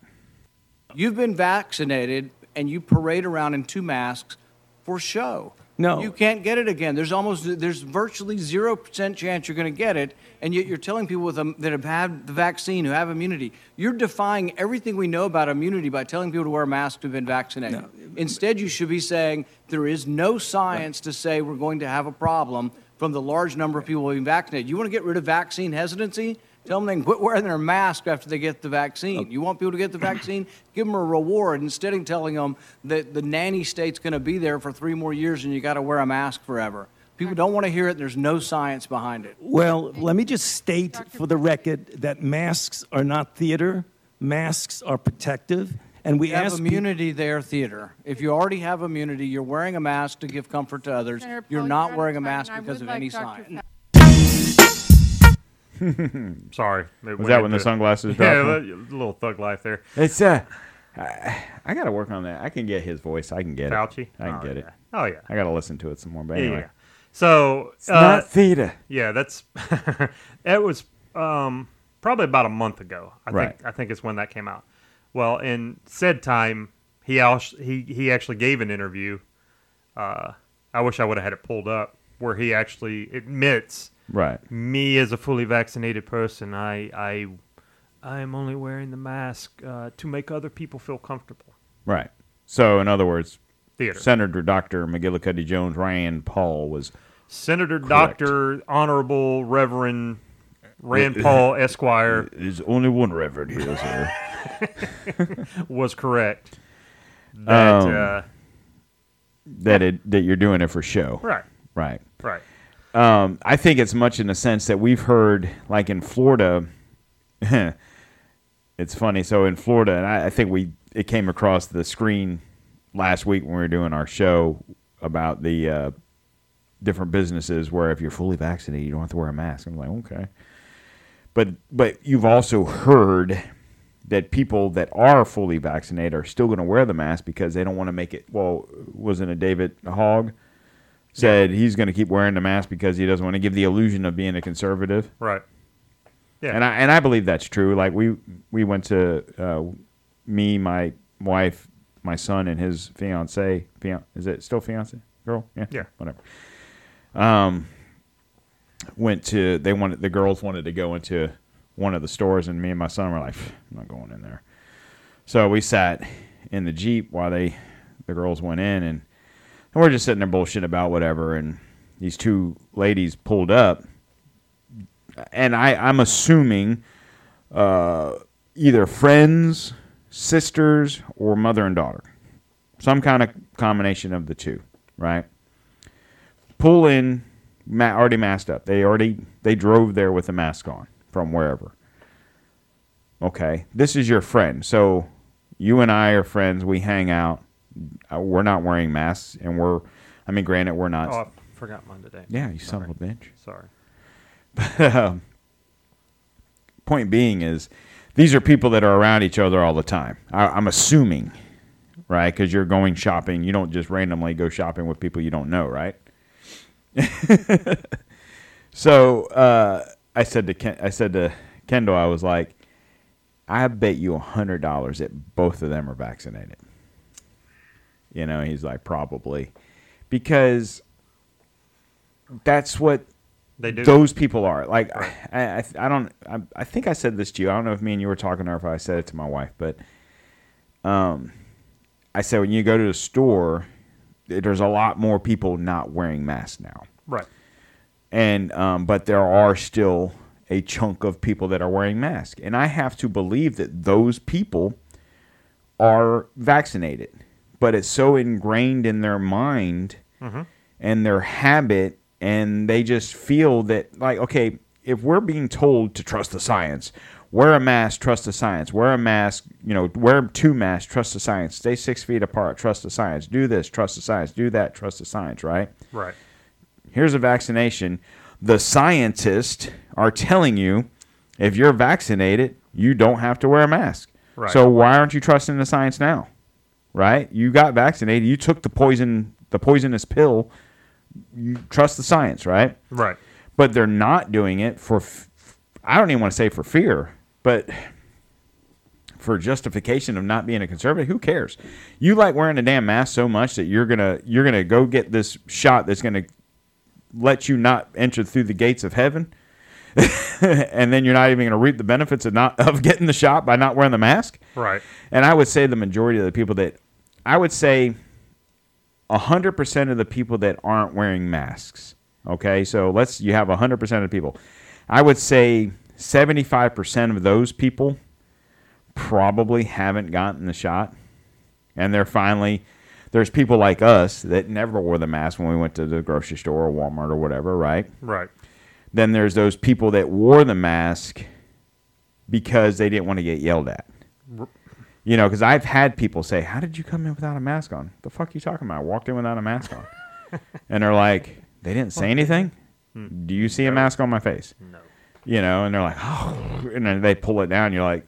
You've been vaccinated and you parade around in two masks for show. No. You can't get it again. There's almost there's virtually 0% chance you're going to get it and yet you're telling people with a, that have had the vaccine who have immunity. You're defying everything we know about immunity by telling people to wear a mask who've been vaccinated. Instead, you should be saying there is no science to say we're going to have a problem from the large number of people being vaccinated. You want to get rid of vaccine hesitancy? Tell them they can quit wearing their mask after they get the vaccine. You want people to get the vaccine? Give them a reward instead of telling them that the nanny state's going to be there for three more years and you got to wear a mask forever. People don't want to hear it. There's no science behind it. Well, let me just state for the record that masks are not theater. Masks are protective, and we You have ask peop- immunity there, theater. If you already have immunity, you're wearing a mask to give comfort to others. Senator You're not you're wearing a mask because of like any Dr. science. Sorry. Was that when the sunglasses Yeah, dropped? a little thug life there. It's uh, I, I got to work on that. I can get his voice. I can get Fauci? it. I can Oh, get yeah. it. Oh yeah. I got to listen to it some more. But Yeah, anyway, yeah. So it's uh, not theater. Yeah, that's it was um, probably about a month ago. I Right. think I think it's when that came out. Well, in said time, he als- he he actually gave an interview. Uh, I wish I would have had it pulled up where he actually admits, Right. me as a fully vaccinated person, I I I am only wearing the mask uh, to make other people feel comfortable. Right. So, in other words, Theater. Senator Dr. McGillicuddy Jones Rand Paul was Senator Doctor Honorable Reverend Rand Paul Esquire There's only one reverend here, sir. was correct. That Um, uh, that it that you're doing it for show. right, Right. right. Um, I think it's much in the sense that we've heard, like in Florida, it's funny. So in Florida, and I, I think we it came across the screen last week when we were doing our show about the uh, different businesses where if you're fully vaccinated, you don't have to wear a mask. I'm like, okay, but but you've also heard that people that are fully vaccinated are still going to wear the mask because they don't want to make it. Well, wasn't it David Hogg? Said he's going to keep wearing the mask because he doesn't want to give the illusion of being a conservative. Right. Yeah. And I and I believe that's true. Like we we went to uh, me, my wife, my son, and his fiance. Fian- is it still fiance? Girl? Yeah. Yeah. Whatever. Um, went to they wanted the girls wanted to go into one of the stores, and me and my son were like, I'm not going in there. So we sat in the jeep while they the girls went in, and, and we're just sitting there bullshit about whatever. And these two ladies pulled up, and I I'm assuming uh, either friends, sisters, or mother and daughter, some kind of combination of the two, right? Pull in, already masked up. They already they drove there with a mask on from wherever. Okay, this is your friend. So you and I are friends. We hang out. We're not wearing masks, and we're. I mean, granted, we're not. Oh, I forgot mine today. yeah, you son of a bitch. Sorry. Um, point being is, these are people that are around each other all the time. I, I'm assuming, right? Because you're going shopping. You don't just randomly go shopping with people you don't know, right? so uh, I said to Ken, I said to Kendall, I was like, I bet you a hundred dollars that both of them are vaccinated. You know, he's like, probably, because that's what They do. those people are like I, I, I don't I, I think I said this to you I don't know if me and you were talking or if I said it to my wife but um I said when you go to the store there's a lot more people not wearing masks now Right. and um but there are still a chunk of people that are wearing masks. And I have to believe that those people are vaccinated. But it's so ingrained in their mind Mhm. and their habit, and they just feel that, like, okay, if we're being told to trust the science, wear a mask, trust the science, wear a mask, you know, wear two masks, trust the science, stay six feet apart, trust the science, do this, trust the science, do that, trust the science, right? Right. here's a vaccination. The scientists are telling you if you're vaccinated, you don't have to wear a mask. Right. So why aren't you trusting the science now? Right? You got vaccinated. You took the poison, the poisonous pill. You trust the science, right? Right. But they're not doing it for. I don't even want to say for fear, but for justification of not being a conservative. Who cares? You like wearing a damn mask so much that you're gonna you're gonna go get this shot that's gonna let you not enter through the gates of heaven, and then you're not even gonna reap the benefits of not of getting the shot by not wearing the mask. Right. And I would say the majority of the people that I would say hundred percent of the people that aren't wearing masks. Okay, so let's you have hundred percent of the people. I would say seventy-five percent of those people probably haven't gotten the shot, and they're finally. There's people like us that never wore the mask when we went to the grocery store or Walmart or whatever, right? Right. Then there's those people that wore the mask because they didn't want to get yelled at. You know, because I've had people say, "How did you come in without a mask on?" The fuck you talking about? I walked in without a mask on, and they're like, "They didn't say anything. Do you see a mask on my face?" No. You know, and they're like, "Oh," and then they pull it down. You're like,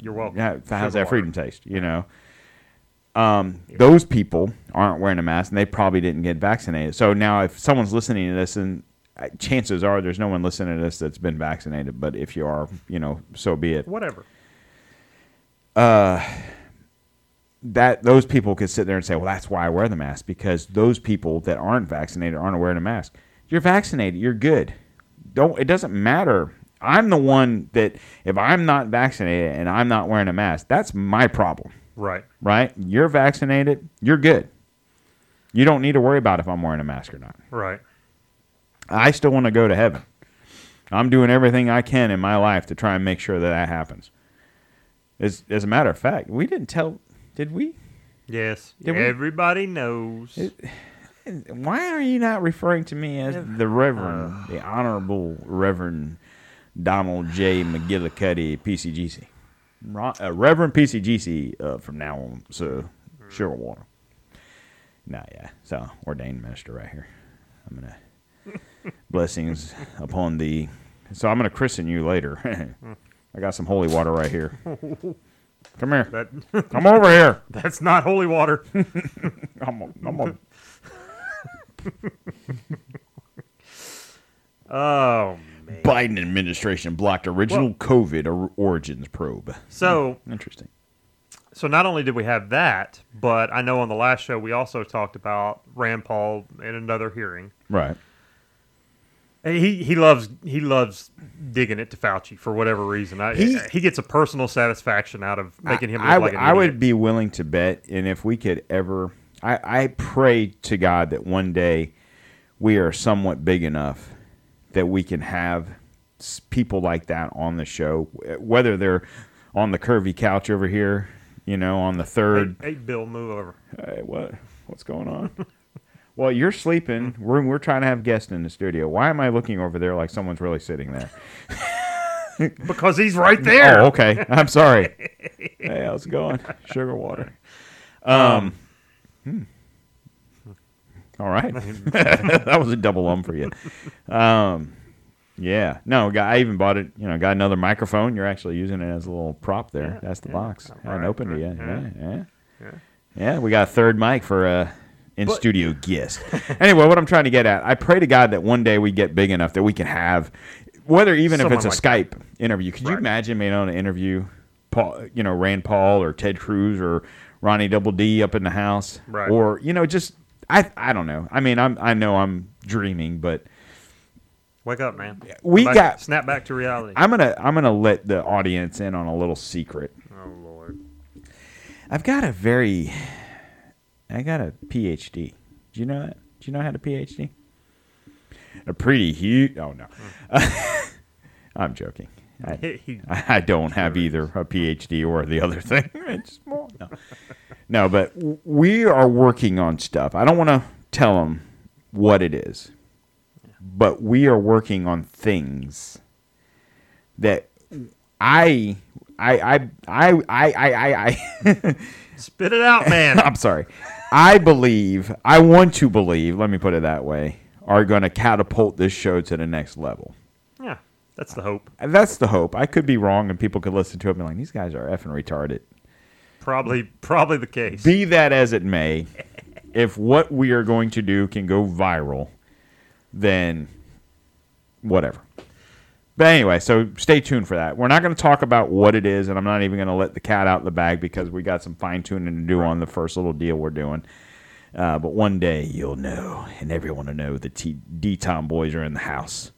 You're welcome. "Yeah, how's that freedom taste?" You know. Um, those people aren't wearing a mask, and they probably didn't get vaccinated. So now, if someone's listening to this, and chances are there's no one listening to this that's been vaccinated, but if you are, you know, so be it Whatever. uh, that those people could sit there and say, "Well, that's why I wear the mask because those people that aren't vaccinated aren't wearing a mask." You're vaccinated. You're good. Don't. It doesn't matter. I'm the one that if I'm not vaccinated and I'm not wearing a mask, that's my problem. Right. Right? You're vaccinated. You're good. You don't need to worry about if I'm wearing a mask or not. Right. I still want to go to heaven. I'm doing everything I can in my life to try and make sure that that happens. As, as a matter of fact, we didn't tell, did we? Yes. Did we- Everybody knows. Why are you not referring to me as the Reverend, the Honorable Reverend Donald J. McGillicuddy, PCGC? Uh, Reverend PCGC uh, from now on, so sugar water. Nah, yeah. So, ordained minister right here. I'm going to, blessings upon thee. So, I'm going to christen you later. I got some holy water right here. Come here. That- Come over here. That's not holy water. I'm a, I'm a, oh, Biden administration blocked original Well- COVID or- origins probe. So interesting. So not only did we have that, but I know on the last show we also talked about Rand Paul in another hearing. Right. He he loves he loves digging it to Fauci for whatever reason. I, He- he, gets a personal satisfaction out of making him look I, like would- an I idiot. would be willing to bet, and if we could ever, I, I pray to God that one day we are somewhat big enough that we can have people like that on the show, whether they're on the curvy couch over here, you know, on the third. Hey, hey, Bill, move over. Hey, what? What's going on? well, you're sleeping. We're, we're trying to have guests in the studio. Why am I looking over there like someone's really sitting there? Because he's right there. Oh, okay. I'm sorry. hey, how's it going? Sugar water. Um. hmm. All right. that was a double um for you. Um. Yeah. No, guy. I even bought it. You know, got another microphone. You're actually using it as a little prop there. That's the box. I haven't right, opened it yet. yeah. Yeah. Yeah. Yeah. Yeah. We got a third mic for a in studio guest. anyway, what I'm trying to get at, I pray to God that one day we get big enough that we can have, whether even if it's a like Skype interview. Could you imagine being able to interview Paul, you know, Rand Paul or Ted Cruz or Ronnie Double D up in the house, Right. or you know, just I I don't know. I mean, I'm I know I'm dreaming, but Wake up, man. we back- got snap back to reality. I'm gonna I'm gonna let the audience in on a little secret. oh Lord. I've got a very, I got a PhD. Do you know that? Do you know I had a PhD? A pretty huge. Oh no, I'm joking. I, I don't have either a PhD or the other thing. It's more, no. no, but we are working on stuff. I don't want to tell them what it is, but we are working on things that I, I, I, I, I, I, I, Spit it out, man. I'm sorry. I believe, I want to believe, let me put it that way, are going to catapult this show to the next level. yeah, that's the hope. And That's the hope. I could be wrong, and people could listen to it and be like, these guys are effing retarded. Probably, probably the case. Be that as it may, if what we are going to do can go viral, then whatever. But anyway, so stay tuned for that. We're not going to talk about what it is, and I'm not even going to let the cat out of the bag because we got some fine tuning to do on the first little deal we're doing. Uh, but one day you'll know, and everyone will know the T- D Tom boys are in the house.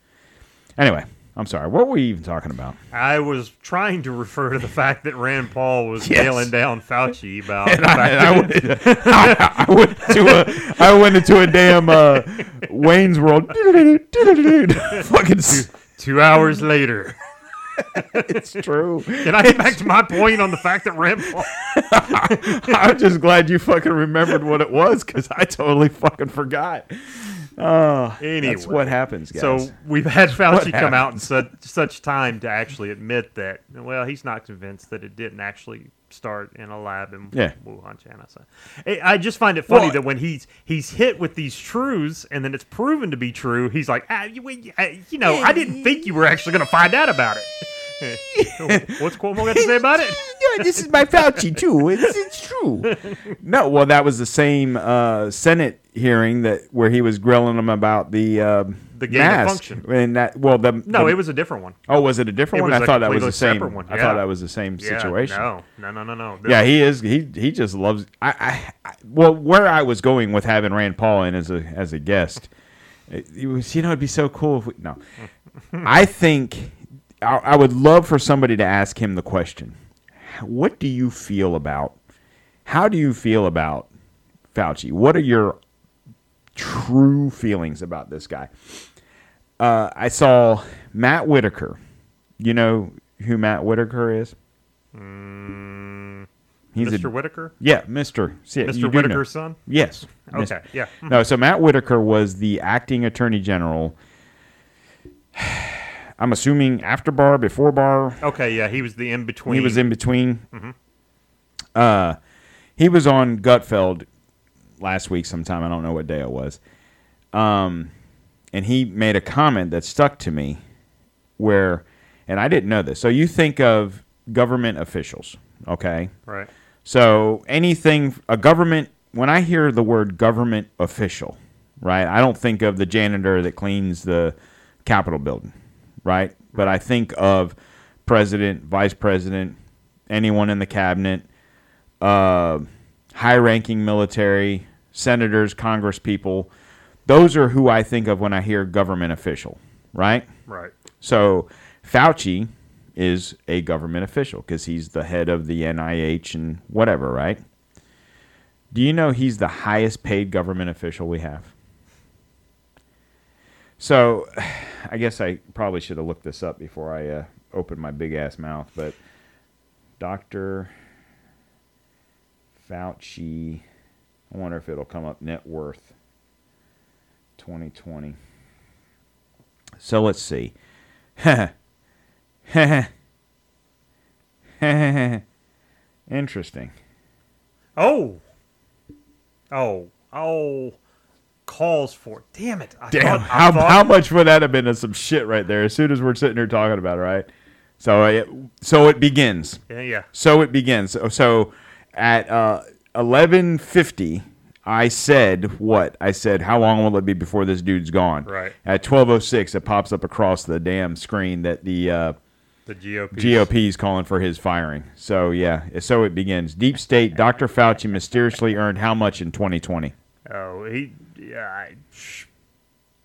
Anyway, I'm sorry. What were we even talking about? I was trying to refer to the fact that Rand Paul was Yes. nailing down Fauci about And I, I went, I, I went to a, I went into a damn uh, Wayne's World. Fucking, two hours um, later. it's true. Can I get back to my point on the fact that Rand Paul? I'm just glad you fucking remembered what it was because I totally fucking forgot. Oh, Anyway, that's what happens, guys. So we've had Fauci come out in such such time to actually admit that. Well, he's not convinced that it didn't actually start in a lab in Yeah. Wuhan, China. So I just find it funny Well- that when he's he's hit with these truths and then it's proven to be true, he's like, ah, you, you know, I didn't think you were actually going to find out about it. What's Cuomo got to say about it? Yeah, this is my Fauci too. It's, it's true. No, well, that was the same uh, Senate hearing that where he was grilling them about the uh, The gain of function. And that, well, the No, the- it was a different one. Oh, was it a different It one? I thought that was the same. separate one, I thought that was the same Yeah, situation. no, no, no, no, no. Yeah, he is. He he just loves. I, I, I well, where I was going with having Rand Paul in as a as a guest, it, it was you know it'd be so cool if we no. I think I, I would love for somebody to ask him the question: What do you feel about? How do you feel about Fauci? What are your true feelings about this guy? Uh, I saw Matt Whitaker. You know who Matt Whitaker is? He's Mr. a- Whitaker? Yeah, Mr. See, Mr. Whitaker's son? Yes. Okay, yeah. No, so Matt Whitaker was the acting attorney general. I'm assuming after Barr, before Barr. Okay, yeah, he was the in between. He was in between. Mhm. Uh, he was on Gutfeld last week sometime. I don't know what day it was. Um, and he made a comment that stuck to me where, and I didn't know this. So you think of government officials, okay? Right. So anything, a government, when I hear the word government official, right, I don't think of the janitor that cleans the Capitol building, right? But I think of president, vice president, anyone in the cabinet, uh, high ranking military, senators, congress people. Those are who I think of when I hear government official, right? Right. So Fauci is a government official because he's the head of the NIH and whatever, right? Do you know he's the highest paid government official we have? So, I guess I probably should have looked this up before I uh, opened my big ass mouth, but Dr. Fauci, I wonder if it'll come up net worth 2020. So let's see. Interesting. Oh. Oh. Oh. Calls for. Damn it. I Damn, thought- how, thought- how much would that have been of some shit right there? As soon as we're sitting here talking about it, right? So it, so it begins. Yeah, yeah. So it begins. So, so at uh, eleven fifty, I said what? I said, how long will it be before this dude's gone? Right. At twelve oh six, it pops up across the damn screen that the uh, The GOP. GOP is calling for his firing. So yeah, so it begins. Deep state. Dr. Fauci mysteriously earned how much in 2020? Oh, he. Yeah. I-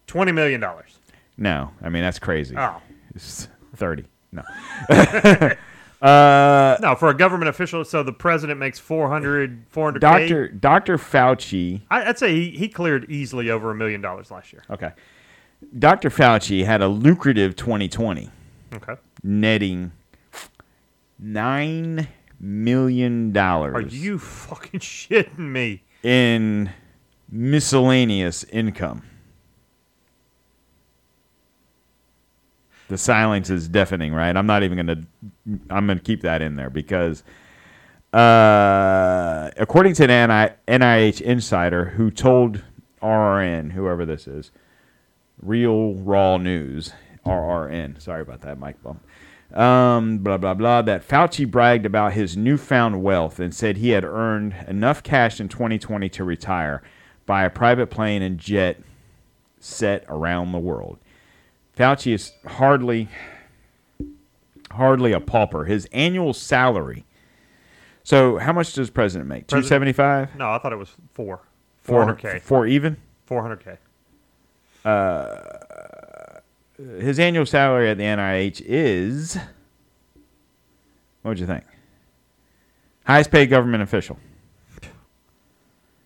Twenty million dollars. No, I mean that's crazy. Oh. It's thirty. No. uh, No, for a government official, so the president makes 400, 400 Doctor Doctor Fauci. I, I'd say he, he cleared easily over a million dollars last year. Okay. Dr. Fauci had a lucrative 2020. Okay. netting nine million dollars Are you fucking shitting me? in miscellaneous income. The silence is deafening, right? I'm not even going to I'm going to keep that in there because uh, according to an NIH insider who told RRN, whoever this is, Real Raw News, RRN. Sorry about that, Mike Bump. Um, blah blah blah. That Fauci bragged about his newfound wealth and said he had earned enough cash in 2020 to retire, buy a private plane and jet set around the world. Fauci is hardly hardly a pauper. His annual salary. So how much does president make? Two seventy five. No, I thought it was four. Four 400K. Four even. 400K. Uh, his annual salary at the NIH is. What'd you think? Highest paid government official.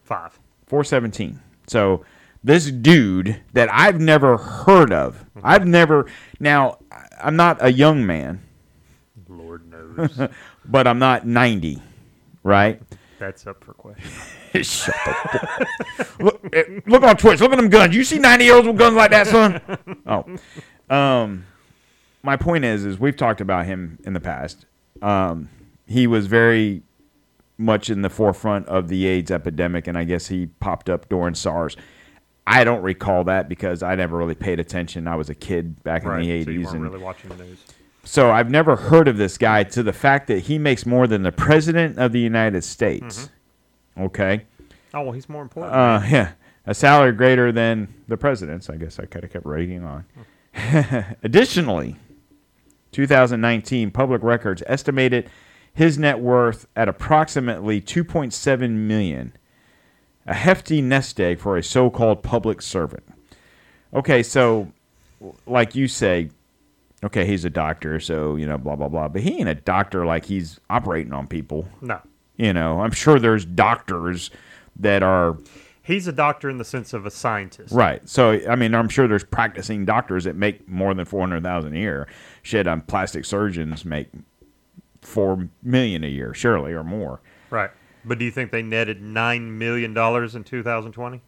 Five. 417. So this dude that I've never heard of. I've never now I'm not a young man, Lord knows. but I'm not 90, right? That's up for question. Shut fuck- look, eh, look on Twitch. Look at them guns. You see 90 year olds with guns like that, son? Oh. Um my point is is we've talked about him in the past. Um he was very much in the forefront of the AIDS epidemic and I guess he popped up during SARS. I don't recall that because I never really paid attention. I was a kid back in the 80s so you weren't and really watching the news. so I've never heard of this guy to the fact that he makes more than the president of the United States. Okay. Oh well, he's more important. Uh, yeah, a salary greater than the president's. I guess I could have kept reading on. Additionally, 2019 public records estimated his net worth at approximately 2.7 million, a hefty nest egg for a so-called public servant. Okay, so like you say, okay, he's a doctor, so you know, blah blah blah, but he ain't a doctor like he's operating on people. no, You know, I'm sure there's doctors that are he's a doctor in the sense of a scientist. right. So I mean, I'm sure there's practicing doctors that make more than four hundred thousand a year. Shit, um, plastic surgeons make four million a year, surely or more. Right. But do you think they netted nine million dollars in 2020?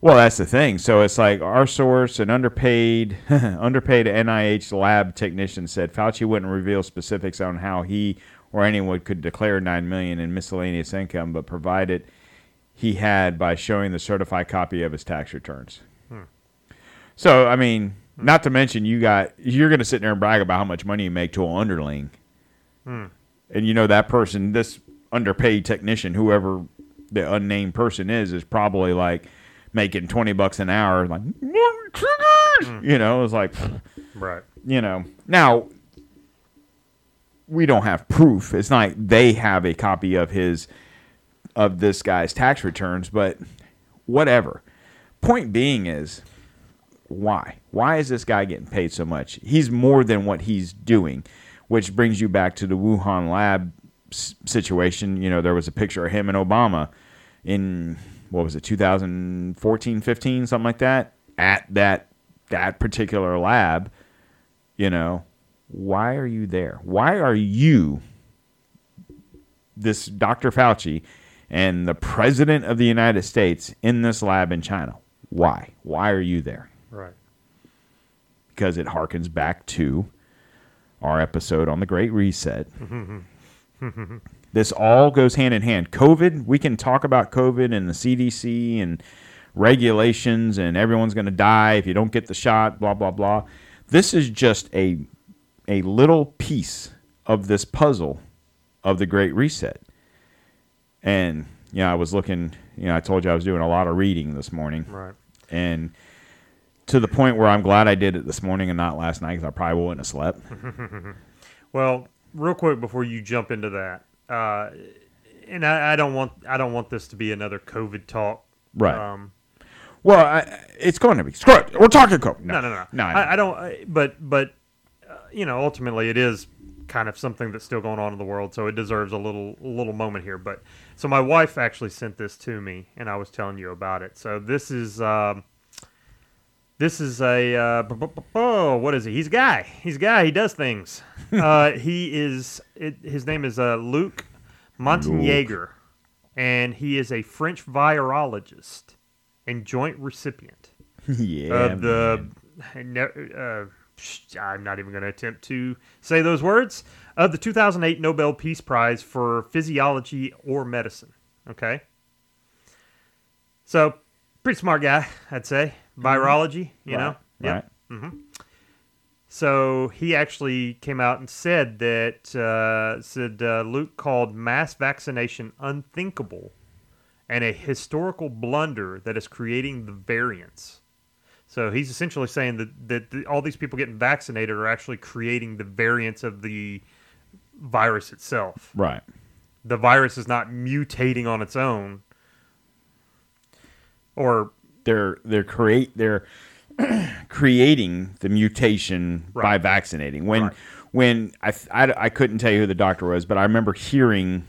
Well, that's the thing. So it's like our source, an underpaid, underpaid NIH lab technician said Fauci wouldn't reveal specifics on how he or anyone could declare nine million in miscellaneous income, but provided he had by showing the certified copy of his tax returns. Hmm. So I mean, not to mention you got you're going to sit there and brag about how much money you make to an underling, and you know that person, this underpaid technician, whoever the unnamed person is, is probably like making twenty bucks an hour, like mm. you know, it's like Right. you know. Now we don't have proof. It's not like they have a copy of his of this guy's tax returns, but whatever. Point being is why? Why is this guy getting paid so much? He's more than what he's doing, which brings you back to the Wuhan lab s- situation. You know, there was a picture of him and Obama in what was it, 2014, 15, something like that, at that that particular lab. You know, why are you there? Why are you this Dr. Fauci and the president of the United States in this lab in China? Why? Why are you there? Right. Because it harkens back to our episode on the Great Reset. this all goes hand in hand. COVID, we can talk about COVID and the CDC and regulations and everyone's going to die if you don't get the shot, blah, blah, blah. This is just a, a little piece of this puzzle of the Great Reset. And, you know, I was looking, you know, I told you I was doing a lot of reading this morning. Right. And to the point where I'm glad I did it this morning and not last night because I probably wouldn't have slept. Well, real quick before you jump into that, uh, and I, I don't want I don't want this to be another COVID talk. Right. Um, Well, I, it's going to be. Screw it. We're talking COVID. no, no, no. no. I, I don't. But but uh, you know, ultimately, it is kind of something that's still going on in the world, so it deserves a little little moment here. But so my wife actually sent this to me, and I was telling you about it. So this is um, This is a uh, oh, what is he? He's a guy. He's a guy. He does things. uh, he is. It, his name is uh, Luc Montagnier, and he is a French virologist and joint recipient yeah. of the. Uh, I'm not even going to attempt to say those words of the 2008 Nobel Peace Prize for Physiology or Medicine. Okay. So, pretty smart guy, I'd say. Virology, you know. Yep. Right. So he actually came out and said that uh, said uh, Luke called mass vaccination unthinkable and a historical blunder that is creating the variants. So he's essentially saying that that the, all these people getting vaccinated are actually creating the variants of the virus itself. Right. The virus is not mutating on its own, or They're they're create they're creating the mutation by vaccinating. When Right. when I, I I couldn't tell you who the doctor was, but I remember hearing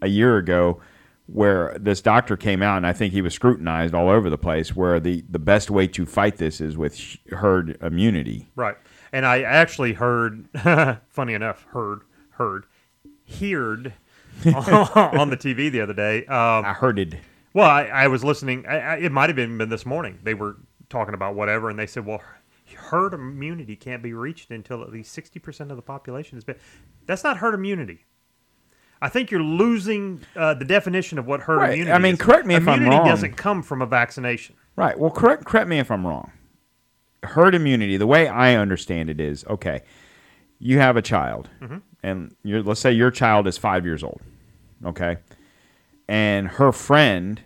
a year ago where this doctor came out and I think he was scrutinized all over the place where the the best way to fight this is with herd immunity. Right. And I actually heard, funny enough, heard, heard, heard on the TV the other day. Um, I heard it. Well, I, I was listening. I, I, it might have been, been this morning. They were talking about whatever, and they said, well, herd immunity can't be reached until at least 60% of the population has been. That's not herd immunity. I think you're losing uh, the definition of what herd Right. immunity I mean, is. correct me if I'm wrong. Immunity doesn't come from a vaccination. Right. Well, correct correct me if I'm wrong. Herd immunity, the way I understand it is, okay, you have a child, Mm-hmm. and you're, let's say your child is five years old, okay, and her friend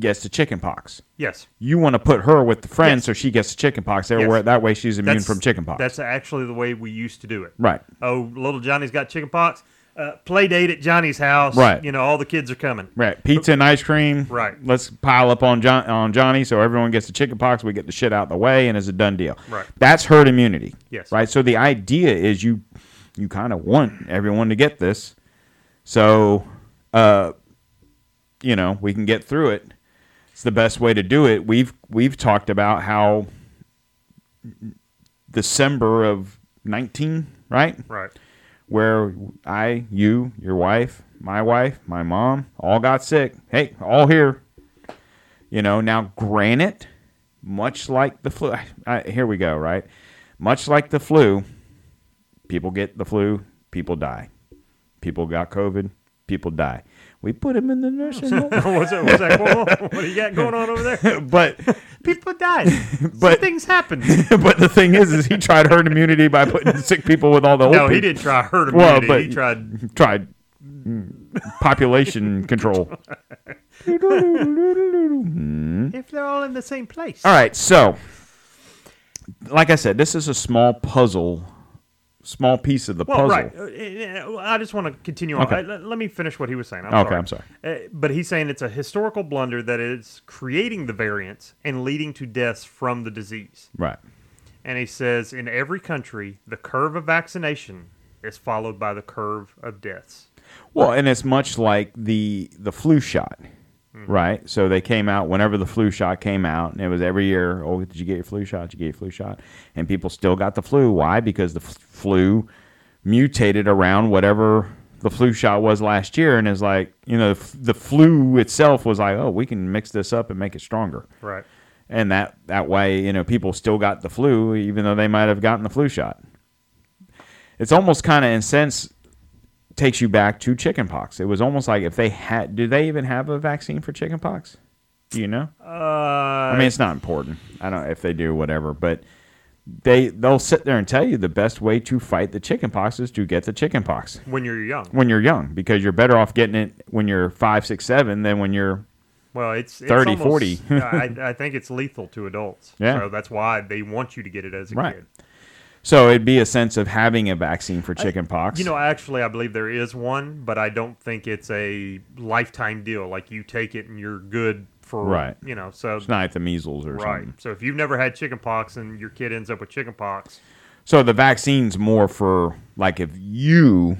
gets the chicken pox. Yes. You want to put her with the friend Yes. so she gets the chicken pox. Yes. that way she's immune That's- from chicken pox. That's actually the way we used to do it. right. oh, little Johnny's got chicken pox. Uh, play date at Johnny's house. Right. You know, all the kids are coming. Right. Pizza and ice cream. Right. Let's pile up on John on Johnny so everyone gets the chicken pox. We get the shit out of the way, and it's a done deal. Right. That's herd immunity. Yes. Right. So the idea is you you kind of want everyone to get this, so uh, you know we can get through it. It's the best way to do it. We've we've talked about how December of nineteen, right? Right. where I, you, your wife, my wife, my mom, all got sick. Hey, all here. You know, now granted, much like the flu, I, here we go, right? Much like the flu, people get the flu, people die. People got COVID, people die. We put him in the nursing home. what's that? What's that? What, what do you got going on over there? but People died. But- Some things happen. but the thing is, is he tried herd immunity by putting sick people with all the old No, he didn't try herd immunity. Well, but he tried. tried population control. If they're all in the same place. All right, so like I said, this is a small puzzle, small piece of the Well, puzzle. right. Uh, uh, I just want to continue on. Okay. Uh, let, let me finish what he was saying. I'm Okay, sorry. I'm sorry. Uh, but he's saying it's a historical blunder that is creating the variants and leading to deaths from the disease. Right. And he says in every country, the curve of vaccination is followed by the curve of deaths. Well, and it's much like the the flu shot, Mm-hmm. right? So they came out whenever the flu shot came out, and it was every year. Oh, did you get your flu shot? Did you get your flu shot? And people still got the flu. Why? Because the f- flu mutated around whatever the flu shot was last year, and is like you know the, f- the flu itself was like, oh, we can mix this up and make it stronger. Right. and that that way you know people still got the flu even though they might have gotten the flu shot it's almost kind of in sense takes you back to chickenpox it was almost like if they had do they even have a vaccine for chickenpox do you know Uh, i mean it's not important i don't if they do whatever but they they'll sit there and tell you the best way to fight the chickenpox is to get the chickenpox when you're young. when you're young because you're better off getting it when you're five six seven than when you're Well, it's, it's 30, almost- 40. I, I think it's lethal to adults. Yeah. So that's why they want you to get it as a Right. kid. So it'd be a sense of having a vaccine for chickenpox You know, actually, I believe there is one, but I don't think it's a lifetime deal. Like you take it and you're good for Right. You know, so it's not like the measles or right. something So if you've never had chickenpox and your kid ends up with chickenpox, So the vaccine's more for like if you,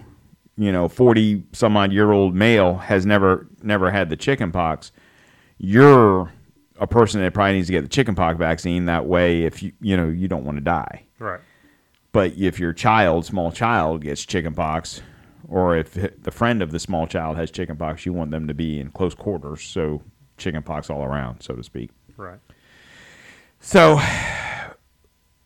you know, forty some odd year old male has never never had the chicken pox, you're a person that probably needs to get the chickenpox vaccine. That way, if you you know you don't want to die. Right. But if your child, small child, gets chickenpox, or if the friend of the small child has chickenpox, you want them to be in close quarters, so chickenpox all around, so to speak. Right. So,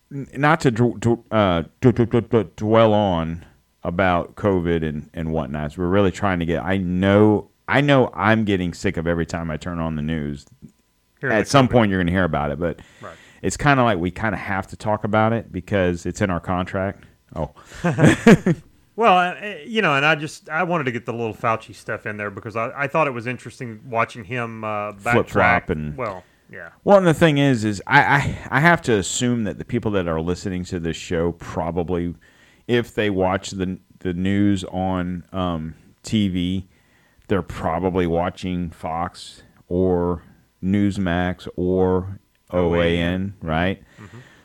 not to uh, dwell on about COVID and and whatnot. We're really trying to get. I know. I know. I'm getting sick of every time I turn on the news. At some COVID. point, you're going to hear about it, but Right. It's kind of like we kind of have to talk about it because it's in our contract. Oh, Well, uh, uh, you know, and I just I wanted to get the little Fauci stuff in there because I, I thought it was interesting watching him uh, Flip-flop and- well, yeah, Well, and the thing is, is I, I I have to assume that the people that are listening to this show probably, if they watch the the news on um, TV, they're probably watching Fox or Newsmax or OAN, right?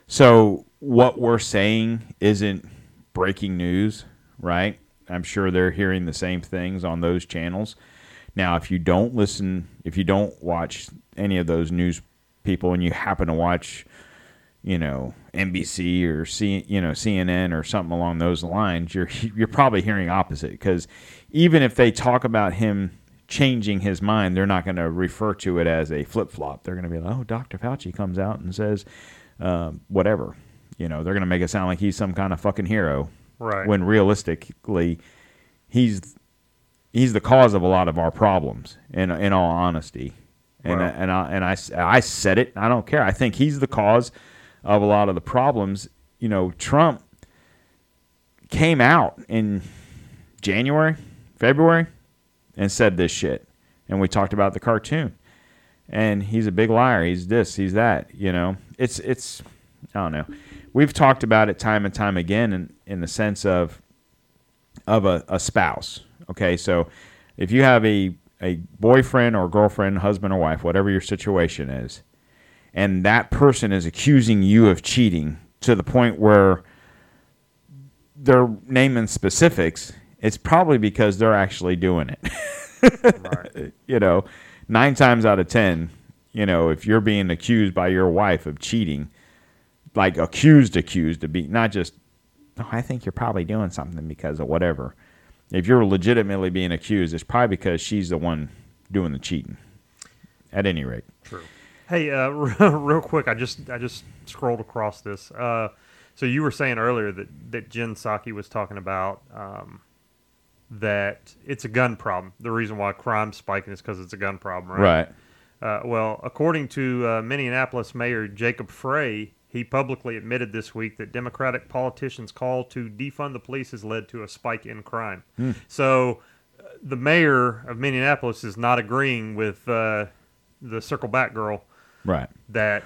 So what we're saying isn't breaking news, right? I'm sure they're hearing the same things on those channels. Now, if you don't listen, if you don't watch any of those news people, and you happen to watch, you know, NBC or C, you know, CNN or something along those lines, you're you're probably hearing opposite because even if they talk about him changing his mind, they're not going to refer to it as a flip flop. They're going to be like, "Oh, Dr. Fauci comes out and says uh, whatever," you know. They're going to make it sound like he's some kind of fucking hero, Right. When realistically, he's he's the cause of a lot of our problems. In in all honesty, and and I and I I said it. I don't care. I think he's the cause of a lot of the problems. You know, Trump came out in January, February, and said this shit, and we talked about the cartoon. And he's a big liar. He's this. He's that. You know, it's it's. I don't know. We've talked about it time and time again, in in the sense of of a, a spouse. Okay, so if you have a a boyfriend or girlfriend, husband or wife, whatever your situation is, and that person is accusing you of cheating to the point where they're naming specifics, it's probably because they're actually doing it. you know, nine times out of ten, you know, if you're being accused by your wife of cheating, like accused, accused of being not just, oh, I think you're probably doing something because of whatever. If you're legitimately being accused, it's probably because she's the one doing the cheating. At any rate, True. Hey, uh, real quick, I just I just scrolled across this. Uh, so you were saying earlier that that Jen Psaki was talking about um, that it's a gun problem. The reason why crime's spiking is because it's a gun problem, right? right? Uh, well, according to uh, Minneapolis Mayor Jacob Frey, he publicly admitted this week that Democratic politicians' call to defund the police has led to a spike in crime. So, uh, the mayor of Minneapolis is not agreeing with uh, the Circle Back girl Right. that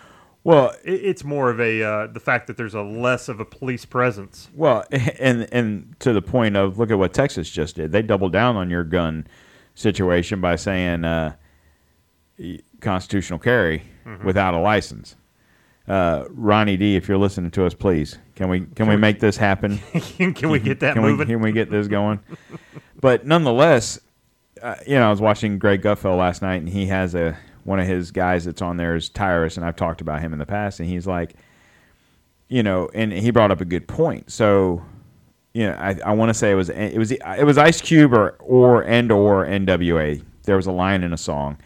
Well, it, it's more of a uh, the fact that there's a less of a police presence. Well, and and to the point of look at what Texas just did. They doubled down on your gun situation by saying uh, constitutional carry without a license. Uh, Ronnie D, if you're listening to us, please can we can, we, make this happen? Can we get that can moving? We, can we get this going? but nonetheless, uh, you know, I was watching Greg Gutfeld last night, and he has a one of his guys that's on there is Tyrus, and I've talked about him in the past, and he's like, you know, and he brought up a good point. So, you know, I, I want to say it was it was it was Ice Cube or or and or NWA. There was a line in a song,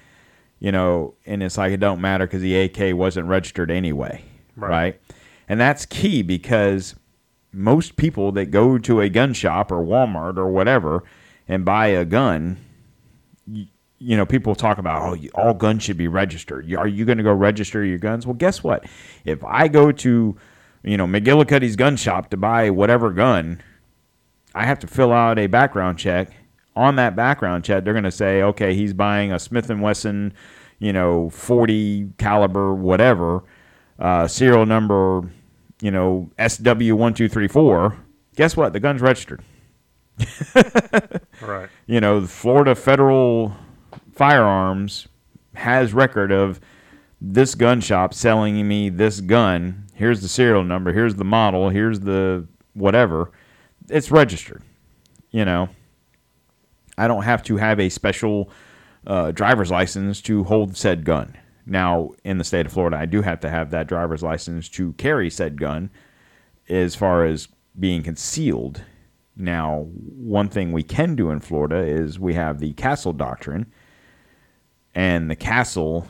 you know, and it's like it don't matter because the AK wasn't registered anyway, Right. right? And that's key because most people that go to a gun shop or Walmart or whatever and buy a gun, you, know, people talk about, oh, all guns should be registered. Are you going to go register your guns? Well, guess what? If I go to, you know, McGillicuddy's gun shop to buy whatever gun, I have to fill out a background check. On that background check, they're going to say, okay, he's buying a Smith and Wesson, you know, 40 caliber, whatever, uh, serial number, you know, SW1234. Guess what? The gun's registered. Right. You know, the Florida Federal Firearms has record of this gun shop selling me this gun. Here's the serial number. Here's the model. Here's the whatever. It's registered. You know, I don't have to have a special uh, driver's license to hold said gun. Now, in the state of Florida, I do have to have that driver's license to carry said gun as far as being concealed. Now, one thing we can do in Florida is we have the castle doctrine. And the castle,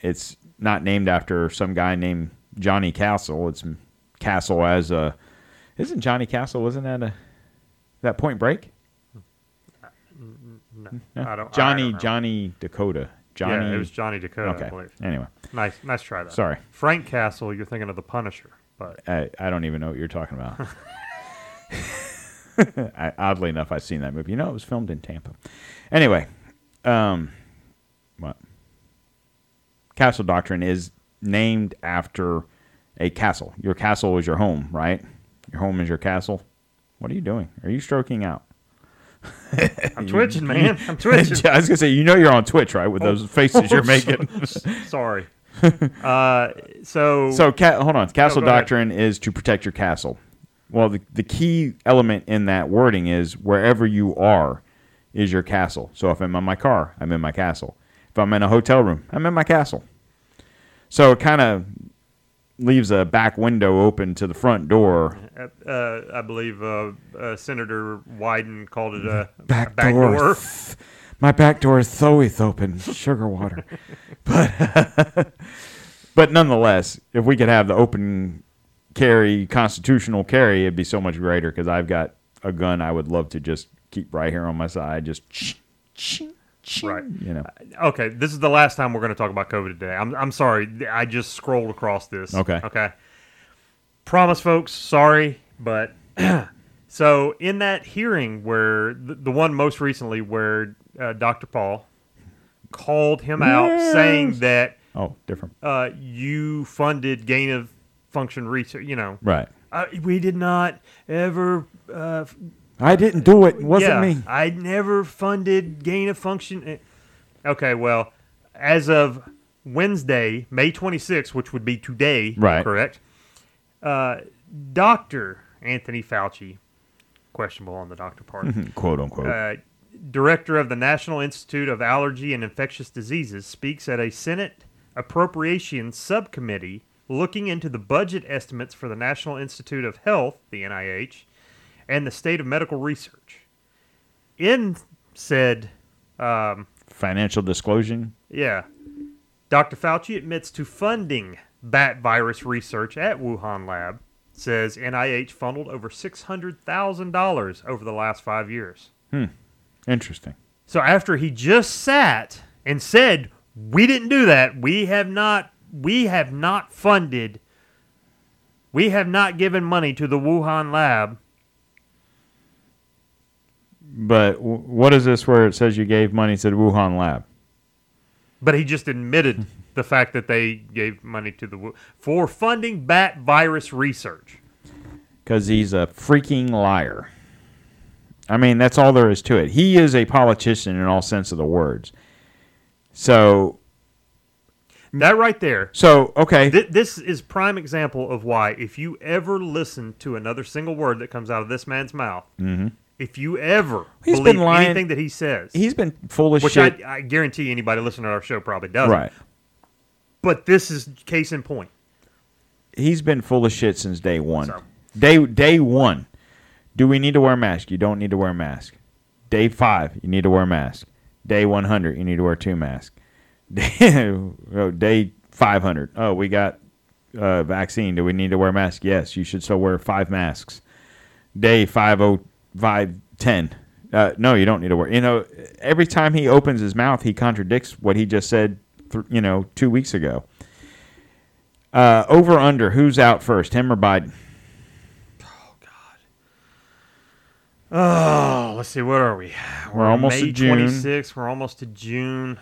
it's not named after some guy named Johnny Castle. It's Castle as a. Isn't Johnny Castle, wasn't that a. That point break? Mm, mm, hmm? No, I don't. I Johnny don't. Johnny Dakota. Johnny. Yeah, it was Johnny Dakota. I believe. Anyway, Nice, nice try. Though. Sorry. Frank Castle. You're thinking of the Punisher, but I, I don't even know what you're talking about. I, oddly enough, I've seen that movie. You know, it was filmed in Tampa. Anyway, um, what? Castle Doctrine is named after a castle. Your castle is your home, right? Your home is your castle. What are you doing? Are you stroking out? I'm twitching, man. I'm twitching. I was gonna say, you know, you're on Twitch, right? With those faces you're Oh, making. Sorry. uh, so So, ca- hold on. Castle ahead. doctrine is to protect your castle. Well, the, the key element in that wording is wherever you are is your castle. So, if I'm in my car, I'm in my castle. If I'm in a hotel room, I'm in my castle. So, it kind of leaves a back window open to the front door. uh, I believe uh, uh, Senator Wyden called it a a Back, back door. door. My back door is always open. Sugar water. but, but nonetheless, if we could have the open carry, constitutional carry, it'd be so much greater because I've got a gun I would love to just keep right here on my side. Just, Right. you know. Okay, this is the last time we're going to talk about COVID today. I'm, I'm sorry. I just scrolled across this. Okay. Okay. Promise, folks. Sorry, but so in that hearing where the, the one most recently where uh, Dr. Paul called him out saying that Oh, different. uh, you funded gain of function research. You know, Right. uh, we did not ever. Uh, I didn't do it. It wasn't yeah, me. I never funded gain of function. Okay, well, as of Wednesday, May 26th, which would be today, Right. correct? Uh, Dr. Anthony Fauci, questionable on the doctor part, Quote unquote. uh, director of the National Institute of Allergy and Infectious Diseases, speaks at a Senate Appropriations Subcommittee looking into the budget estimates for the National Institute of Health, the NIH, and the state of medical research. In said, um, Financial disclosure. yeah, Dr. Fauci admits to funding bat virus research at Wuhan Lab, says NIH funneled over $600,000 over the last five years. Hmm. Interesting. So after he just sat and said, "We didn't do that. We have not. We have not funded. We have not given money to the Wuhan lab." But w- what is this where it says you gave money to the Wuhan lab? But he just admitted the fact that they gave money to the Wu- for funding bat virus research. because he's a freaking liar. I mean, that's all there is to it. He is a politician in all sense of the words. So, That right there. so okay, Th- this is prime example of why if you ever listen to another single word that comes out of this man's mouth, mm-hmm. If you ever. He's believe been lying- anything that he says, he's been full of which shit. I, I guarantee anybody listening to our show probably doesn't. right. But this is case in point. He's been full of shit since day one. So- Day day one. Do we need to wear a mask? You don't need to wear a mask. Day five, you need to wear a mask. Day one hundred, you need to wear two masks. Day, oh, day five hundred. Oh, we got uh, vaccine. Do we need to wear a mask? Yes, you should still wear five masks. Day five oh five ten. Uh, no, you don't need to worry. You know, every time he opens his mouth, he contradicts what he just said. Th- you know, two weeks ago. Uh, over under. Who's out first, him or Biden? Oh, God. Oh, let's see. What are we? We're almost May to June. 26th. We're almost to June.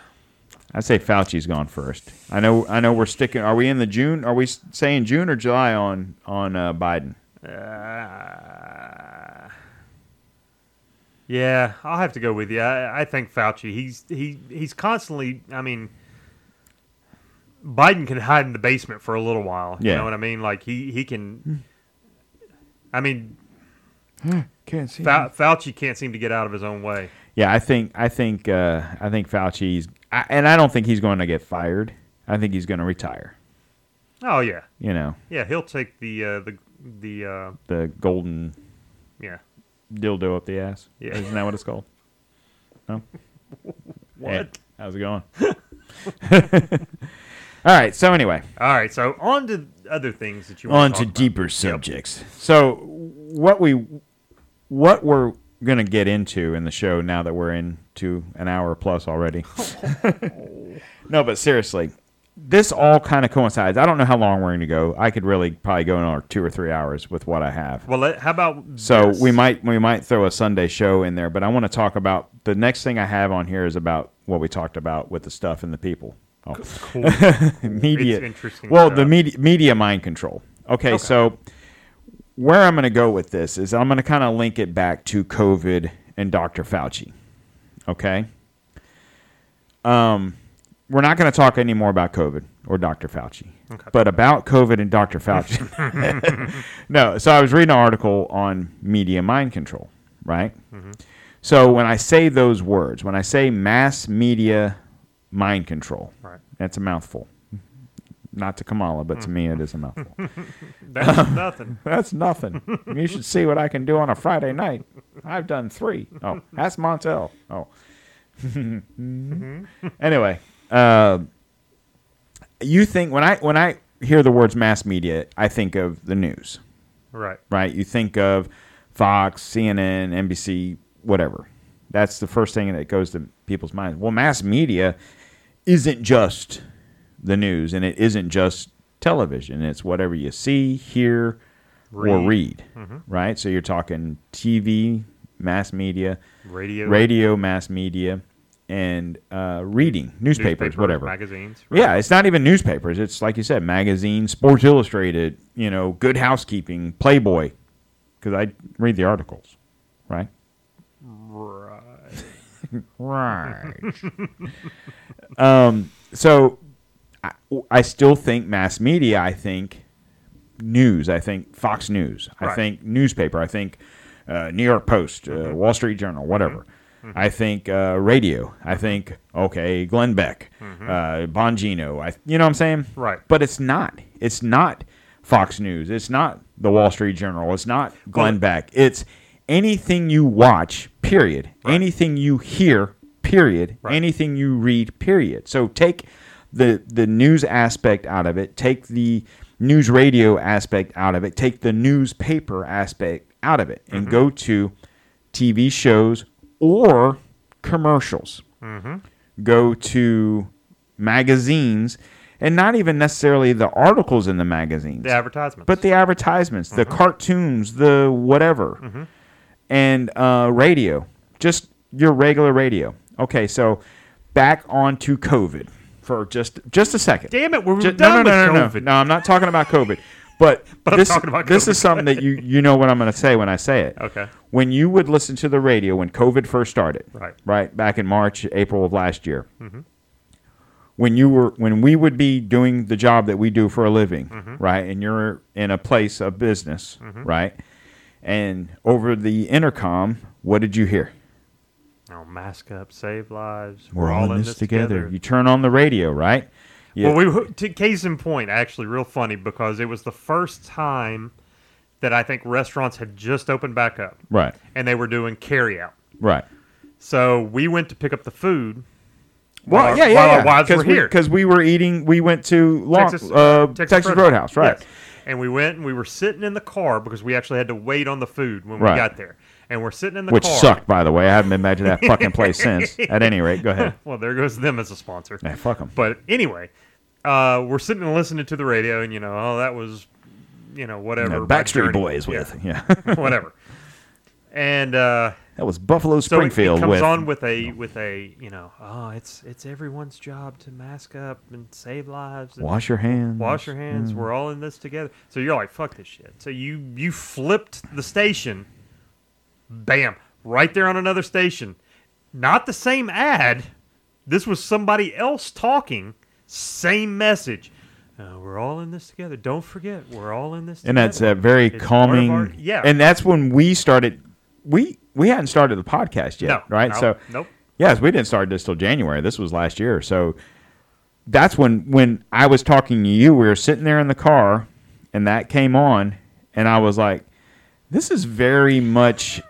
I say Fauci's gone first. I know. I know. We're sticking. Are we in the June? Are we saying June or July on on uh, Biden? Uh, yeah, I'll have to go with you. I, I think Fauci. He's he he's constantly. I mean, Biden can hide in the basement for a little while. You Yeah. know what I mean? Like he he can. I mean, Can't see. Fau- Fauci can't seem to get out of his own way. Yeah, I think. I think. Uh, I think Fauci's. I, and I don't think he's going to get fired. I think he's going to retire. Oh yeah, You know, yeah. He'll take the uh, the the uh, the golden yeah. Dildo up the ass. Yeah. Isn't that what it's called? No. What? Hey, how's it going? All right. So anyway, All right, so on to other things that you want on to talk deeper Yep. subjects. So what we what we're going to get into in the show now that we're into an hour plus already. no, but seriously, this all kind of coincides. I don't know how long we're going to go. I could really probably go another 2 or 3 hours with what I have. Well, let, how about So this? we might we might throw a Sunday show in there, but I want to talk about the next thing I have on here is about what we talked about with the stuff and the people. Oh. Cool. media. It's interesting well, stuff. the media media mind control. Okay, so where I'm going to go with this is I'm going to kind of link it back to COVID and Dr. Fauci. Okay. Um, we're not going to talk anymore about COVID or Dr. Fauci, but about COVID and Dr. Fauci. no, so I was reading an article on media mind control, right? Mm-hmm. So when I say those words, when I say mass media mind control, Right. that's a mouthful. Not to Kamala, but to mm. me, it is a mouthful. That's um, nothing. That's nothing. You should see what I can do on a Friday night. I've done three. Oh, that's Montel. Oh. Mm-hmm. anyway, uh, you think when I when I hear the words mass media, I think of the news, Right. right? You think of Fox, CNN, NBC, whatever. That's the first thing that goes to people's minds. Well, mass media isn't just the news, and it isn't just television. It's whatever you see, hear, or Read. read, right? So you're talking TV, mass media, Radio. radio, mass media, and uh, reading, newspapers, whatever. magazines, Yeah, it's not even newspapers. It's like you said, magazines, Sports Illustrated, you know, Good Housekeeping, Playboy, because I read the articles, right? Right. Right. um, so I, I still think mass media. I think news. I think Fox News. I think newspaper. I think uh, New York Post, uh, Mm-hmm. Wall Street Journal, whatever. I think uh, radio. I think okay, Glenn Beck, uh, Bongino. I, you know what I'm saying? Mm-hmm. Right. But it's not. It's not Fox News. It's not the Wall Street Journal. It's not Glenn Beck. It's anything you watch. Period. Anything you hear. Period. Anything you read. Period. So take the the news aspect out of it. Take the news radio aspect out of it. Take the newspaper aspect out of it, and go to TV shows or commercials. Mm-hmm. Go to magazines, and not even necessarily the articles in the magazines, The advertisements. but the advertisements, the mm-hmm. cartoons, the whatever, mm-hmm. and uh, radio, just your regular radio. Okay, so back on to COVID for just just a second. Damn it, we're Ju- done no, no, no, with no, COVID. no. No, I'm not talking about COVID. But, But this, this is something that you you know what I'm going to say when I say it. Okay. When you would listen to the radio when COVID first started, Right. right, back in March, April of last year, mm-hmm. when you were when we would be doing the job that we do for a living, mm-hmm. right, and you're in a place of business, mm-hmm. right, and over the intercom, what did you hear? Oh, mask up, save lives. We're, all, in this together. You turn on the radio, right? You- Well, we to case in point, actually, real funny because it was the first time that I think restaurants had just opened back up, right, and they were doing carry out. right. So we went to pick up the food. Well, our- yeah, yeah, yeah. wives were we, here. Because we were eating, we went to Long, Texas, uh, Texas, Roadhouse, right? Yes. And we went and we were sitting in the car because we actually had to wait on the food when Right. we got there. And we're sitting in the Which car. sucked, by the way. I haven't been back to that fucking place since. At any rate, go ahead. well, there goes them as a sponsor. Yeah, fuck 'em. But anyway, uh, we're sitting and listening to the radio, and you know, oh, that was, you know, whatever. Yeah, Backstreet Boys with, yeah. whatever. And uh, That was Buffalo Springfield. so it- it comes with. on with a with a you know, oh, it's it's everyone's job to mask up and save lives. And Wash your hands. Wash your hands. Mm. We're all in this together. So you're like, fuck this shit. So you you flipped the station. Bam! Right there on another station. Not the same ad. This was somebody else talking. Same message. Uh, we're all in this together. Don't forget, we're all in this. and that's a very It's calming. our- yeah. And that's when we started. We we hadn't started the podcast yet, No, right? no, so nope. Yes, we didn't start this till January. This was last year. So that's when when I was talking to you, we were sitting there in the car, and that came on, and I was like, "This is very much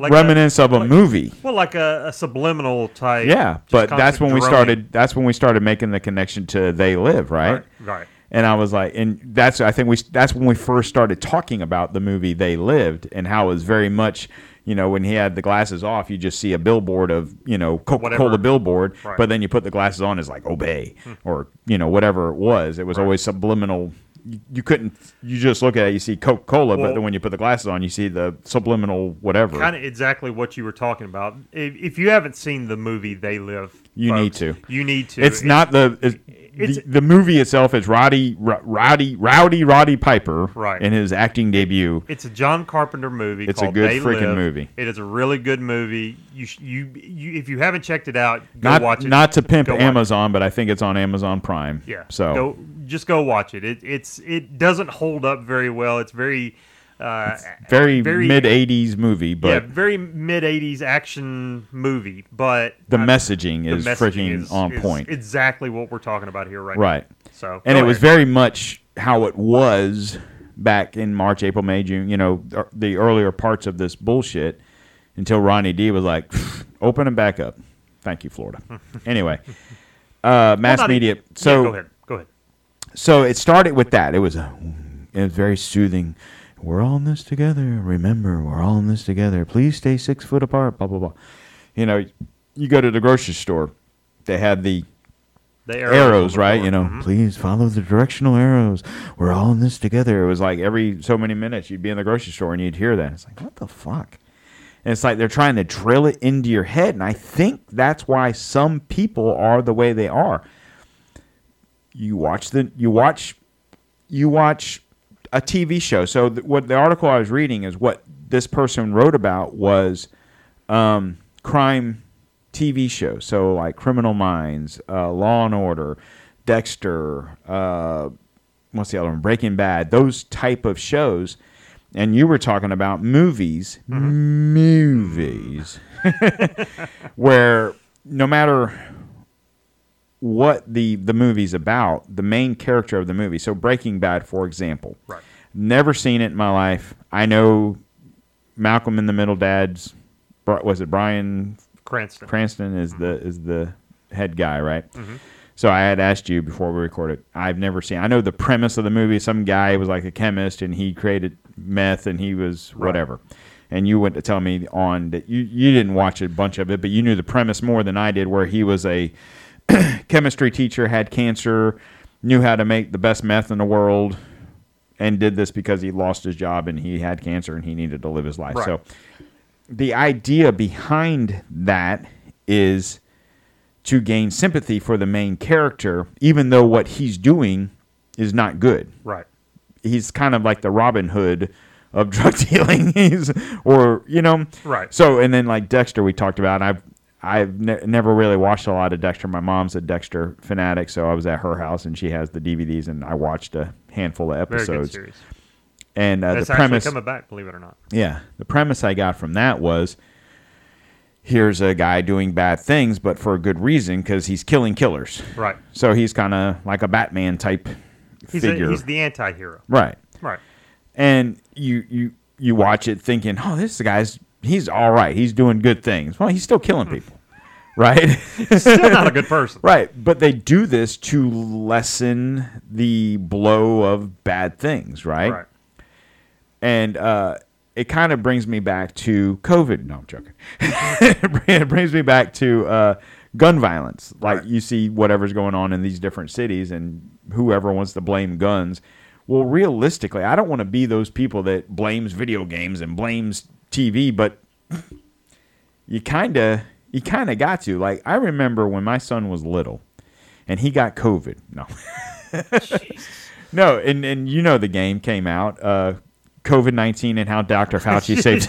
Like reminiscence a, of a like- movie." Well, like a, a subliminal type. Yeah, but that's when we started. That's when we started making the connection to "They Live," right? Right, right. And I was like, and that's I think we that's when we first started talking about the movie "They Lived" and how it was very much. You know, when he had the glasses off, you just see a billboard of you know Coca Cola billboard, Right. but then you put the glasses on, it's like obey hmm. or you know whatever it was. It was always subliminal. You, you couldn't. You just look at it, you see Coca Cola, but then when you put the glasses on, you see the subliminal whatever. Kind of exactly what you were talking about. If, if you haven't seen the movie They Live, You need to. You need to. It's not the. It's, it's- the, the movie itself is Roddy, Roddy Rowdy, Rowdy, Roddy Piper, Right. in his acting debut. It's a John Carpenter movie. It's a good They freaking Live. movie. It is a really good movie. You, you, you, if you haven't checked it out, go Not watch it. not to pimp Go. Amazon, but I think it's on Amazon Prime. Yeah. So go, just go watch it. It it's it doesn't hold up very well. It's very uh, very, very mid '80s movie, but yeah, very mid '80s action movie. But the I- messaging the is messaging freaking on is point. Exactly what we're talking about here right, right. now. So and it was very much how it was back in March, April, May, June. You know, the earlier parts of this bullshit until Ronnie D was like, "Open them back up." Thank you, Florida. anyway, uh, mass not media. even- yeah, So go ahead. Go ahead. so it started with that. It was a, it was very soothing. We're all in this together. Remember, we're all in this together. Please stay six foot apart. Blah blah blah. You know, you go to the grocery store. They had the The arrows, right? door. You know, Mhm. please follow the directional arrows. We're all in this together. It was like every so many minutes you'd be in the grocery store and you'd hear that. It's like, what the fuck? And it's like they're trying to drill it into your head. And I think that's why some people are the way they are. You watch the you watch you watch a TV show. So th- what the article I was reading is what this person wrote about was um, crime TV shows. So like Criminal Minds, uh, Law and Order, Dexter, uh, what's the other one? Breaking Bad. Those type of shows. And you were talking about movies, movies, where no matter what the the movie's about, the main character of the movie. So Breaking Bad, for example, Right. Never seen it in my life. I know Malcolm in the Middle dad's was it Bryan Cranston. Cranston is the is the head guy, right? Mhm. So I had asked you before we recorded. I've never seen. I know the premise of the movie. Some guy was like a chemist and he created meth and he was Right. whatever. And you went to tell me on that you you didn't watch a bunch of it, but you knew the premise more than I did, where he was a chemistry teacher, had cancer, knew how to make the best meth in the world, and did this because he lost his job and he had cancer and he needed to live his life. Right. So the idea behind that is to gain sympathy for the main character, even though what he's doing is not good. Right. He's kind of like the Robin Hood of drug dealing. he's, or you know, Right. So and then like Dexter, we talked about. I've I've ne- never really watched a lot of Dexter. My mom's a Dexter fanatic, so I was at her house and she has the DVDs, and I watched a handful of Very good episodes. series. And uh, That's the premise coming back, believe it or not. yeah. The premise I got from that was here's a guy doing bad things, but for a good reason because he's killing killers. Right. So he's kind of like a Batman type He's, a, figure. he's the anti-hero. right. Right. And you, you, you watch it thinking, oh, this guy's, he's all right. He's doing good things. Well, he's still killing people. Right? Still not a good person. Right. But they do this to lessen the blow of bad things, right? Right. and uh, it kind of brings me back to COVID. No, I'm joking. it brings me back to uh, gun violence. Like Right. you see whatever's going on in these different cities, and whoever wants to blame guns. Well, realistically, I don't want to be those people that blames video games and blames TV, but you kind of you kind of got to. Like I remember when my son was little, and he got COVID. No. No, and, and you know the game came out, uh, COVID nineteen and how Dr. Fauci saved.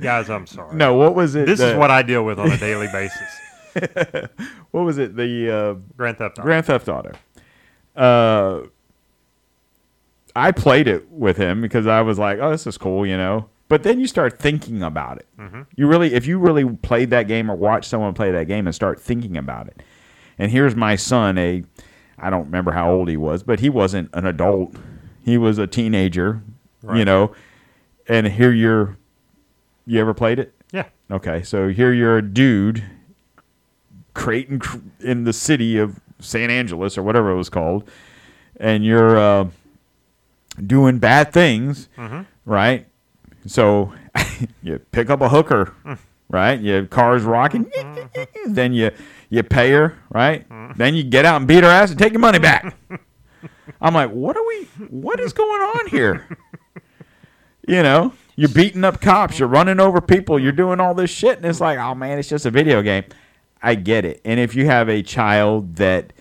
Guys, I'm sorry. no, what was it? This is what I deal with on a daily basis. What was it? The uh, Grand Theft Auto. Grand Theft Auto. Uh, I played it with him because I was like, "Oh, this is cool," you know. But then you start thinking about it. You really, if you really played that game or watched someone play that game and start thinking about it. And here's my son, a, I don't remember how old he was, but he wasn't an adult. He was a teenager, you know. And here you're, you ever played it? Yeah. Okay, so here you're a dude creating in the city of San Angeles or whatever it was called, and you're uh, doing bad things, mm-hmm. right? So you pick up a hooker, mm. right? Your car's rocking, mm-hmm. then you you pay her, right? Mm. Then you get out and beat her ass and take your money back. I'm like, what are we? What is going on here? You know, you're beating up cops, you're running over people, you're doing all this shit, and it's like, oh man, it's just a video game. I get it. And if you have a child that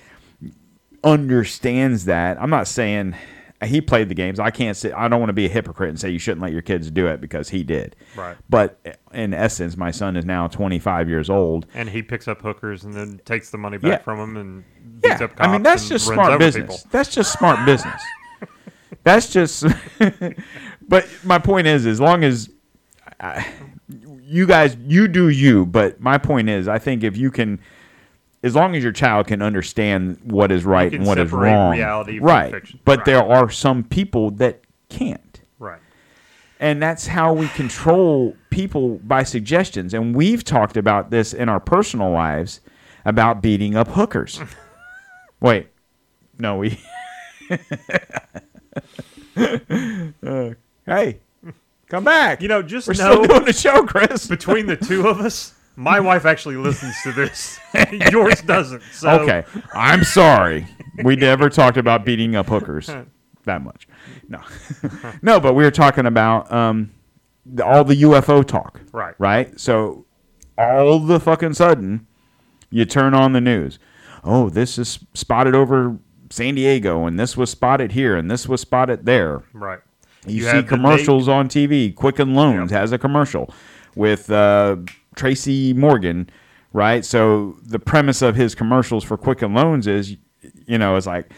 understands that, I'm not saying he played the games. I can't say I don't want to be a hypocrite and say you shouldn't let your kids do it because he did. Right. But in essence, my son is now 25 years old. And he picks up hookers and then takes the money back Yeah. from them and beats Yeah, up cops I mean that's just smart business. That's just smart business. That's just. but my point is, as long as I, you guys, you do you. But my point is, I think if you can, as long as your child can understand what is right and what is wrong, reality right? fiction. But Right. there are some people that can't. Right. And that's how we control people by suggestions. And we've talked about this in our personal lives about beating up hookers. Wait, no, we. Uh, hey, come back. You know, just We're know still doing the show, Chris. between the two of us, my wife actually listens to this. Yours doesn't. So okay, I'm sorry. We never talked about beating up hookers that much. No, no, but we were talking about um, the, all the UFO talk. Right. Right. So all the fucking sudden, you turn on the news. Oh, this is spotted over San Diego, and this was spotted here, and this was spotted there. Right. You, see have the commercials on TV. Quicken Loans has a commercial with uh, Tracy Morgan, right? So the premise of his commercials for Quicken Loans is, you know, it's like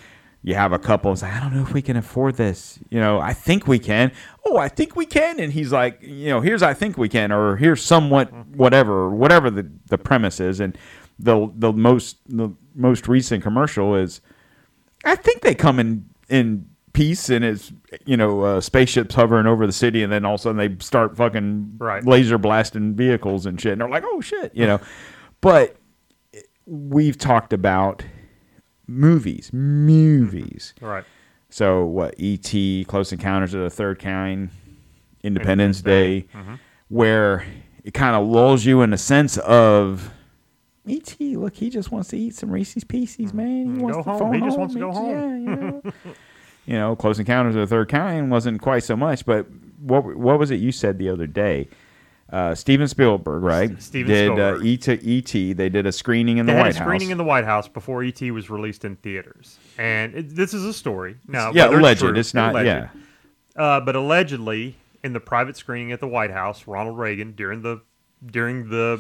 you have a couple. It's like I don't know if we can afford this. You know, I think we can. Oh, I think we can. And he's like, you know, here's I think we can, or here's somewhat whatever, whatever the the premise is. And the the most the most recent commercial is. I think they come in in peace, and it's you know uh, spaceships hovering over the city, and then all of a sudden they start fucking Right. laser blasting vehicles and shit, and they're like, oh shit, you know. but we've talked about movies, movies. Right. So what? E.T., Close Encounters of the Third Kind, Independence Independence Day, Day, mhm. where it kind of lulls you in the sense of. E.T. Look, he just wants to eat some Reese's Pieces, man. He wants to Go to home. He just wants to go home. Yeah, you know. you know, Close Encounters of the Third Kind wasn't quite so much, but what what was it you said the other day? Uh, Steven Spielberg, right? Steven did Spielberg. Uh, E to E.T. They did a screening in They the White a screening House. in the White House before ET was released in theaters, and it, this is a story. Now, yeah, alleged. true- it's not. alleged. Yeah, Uh, but allegedly, in the private screening at the White House, Ronald Reagan during the during the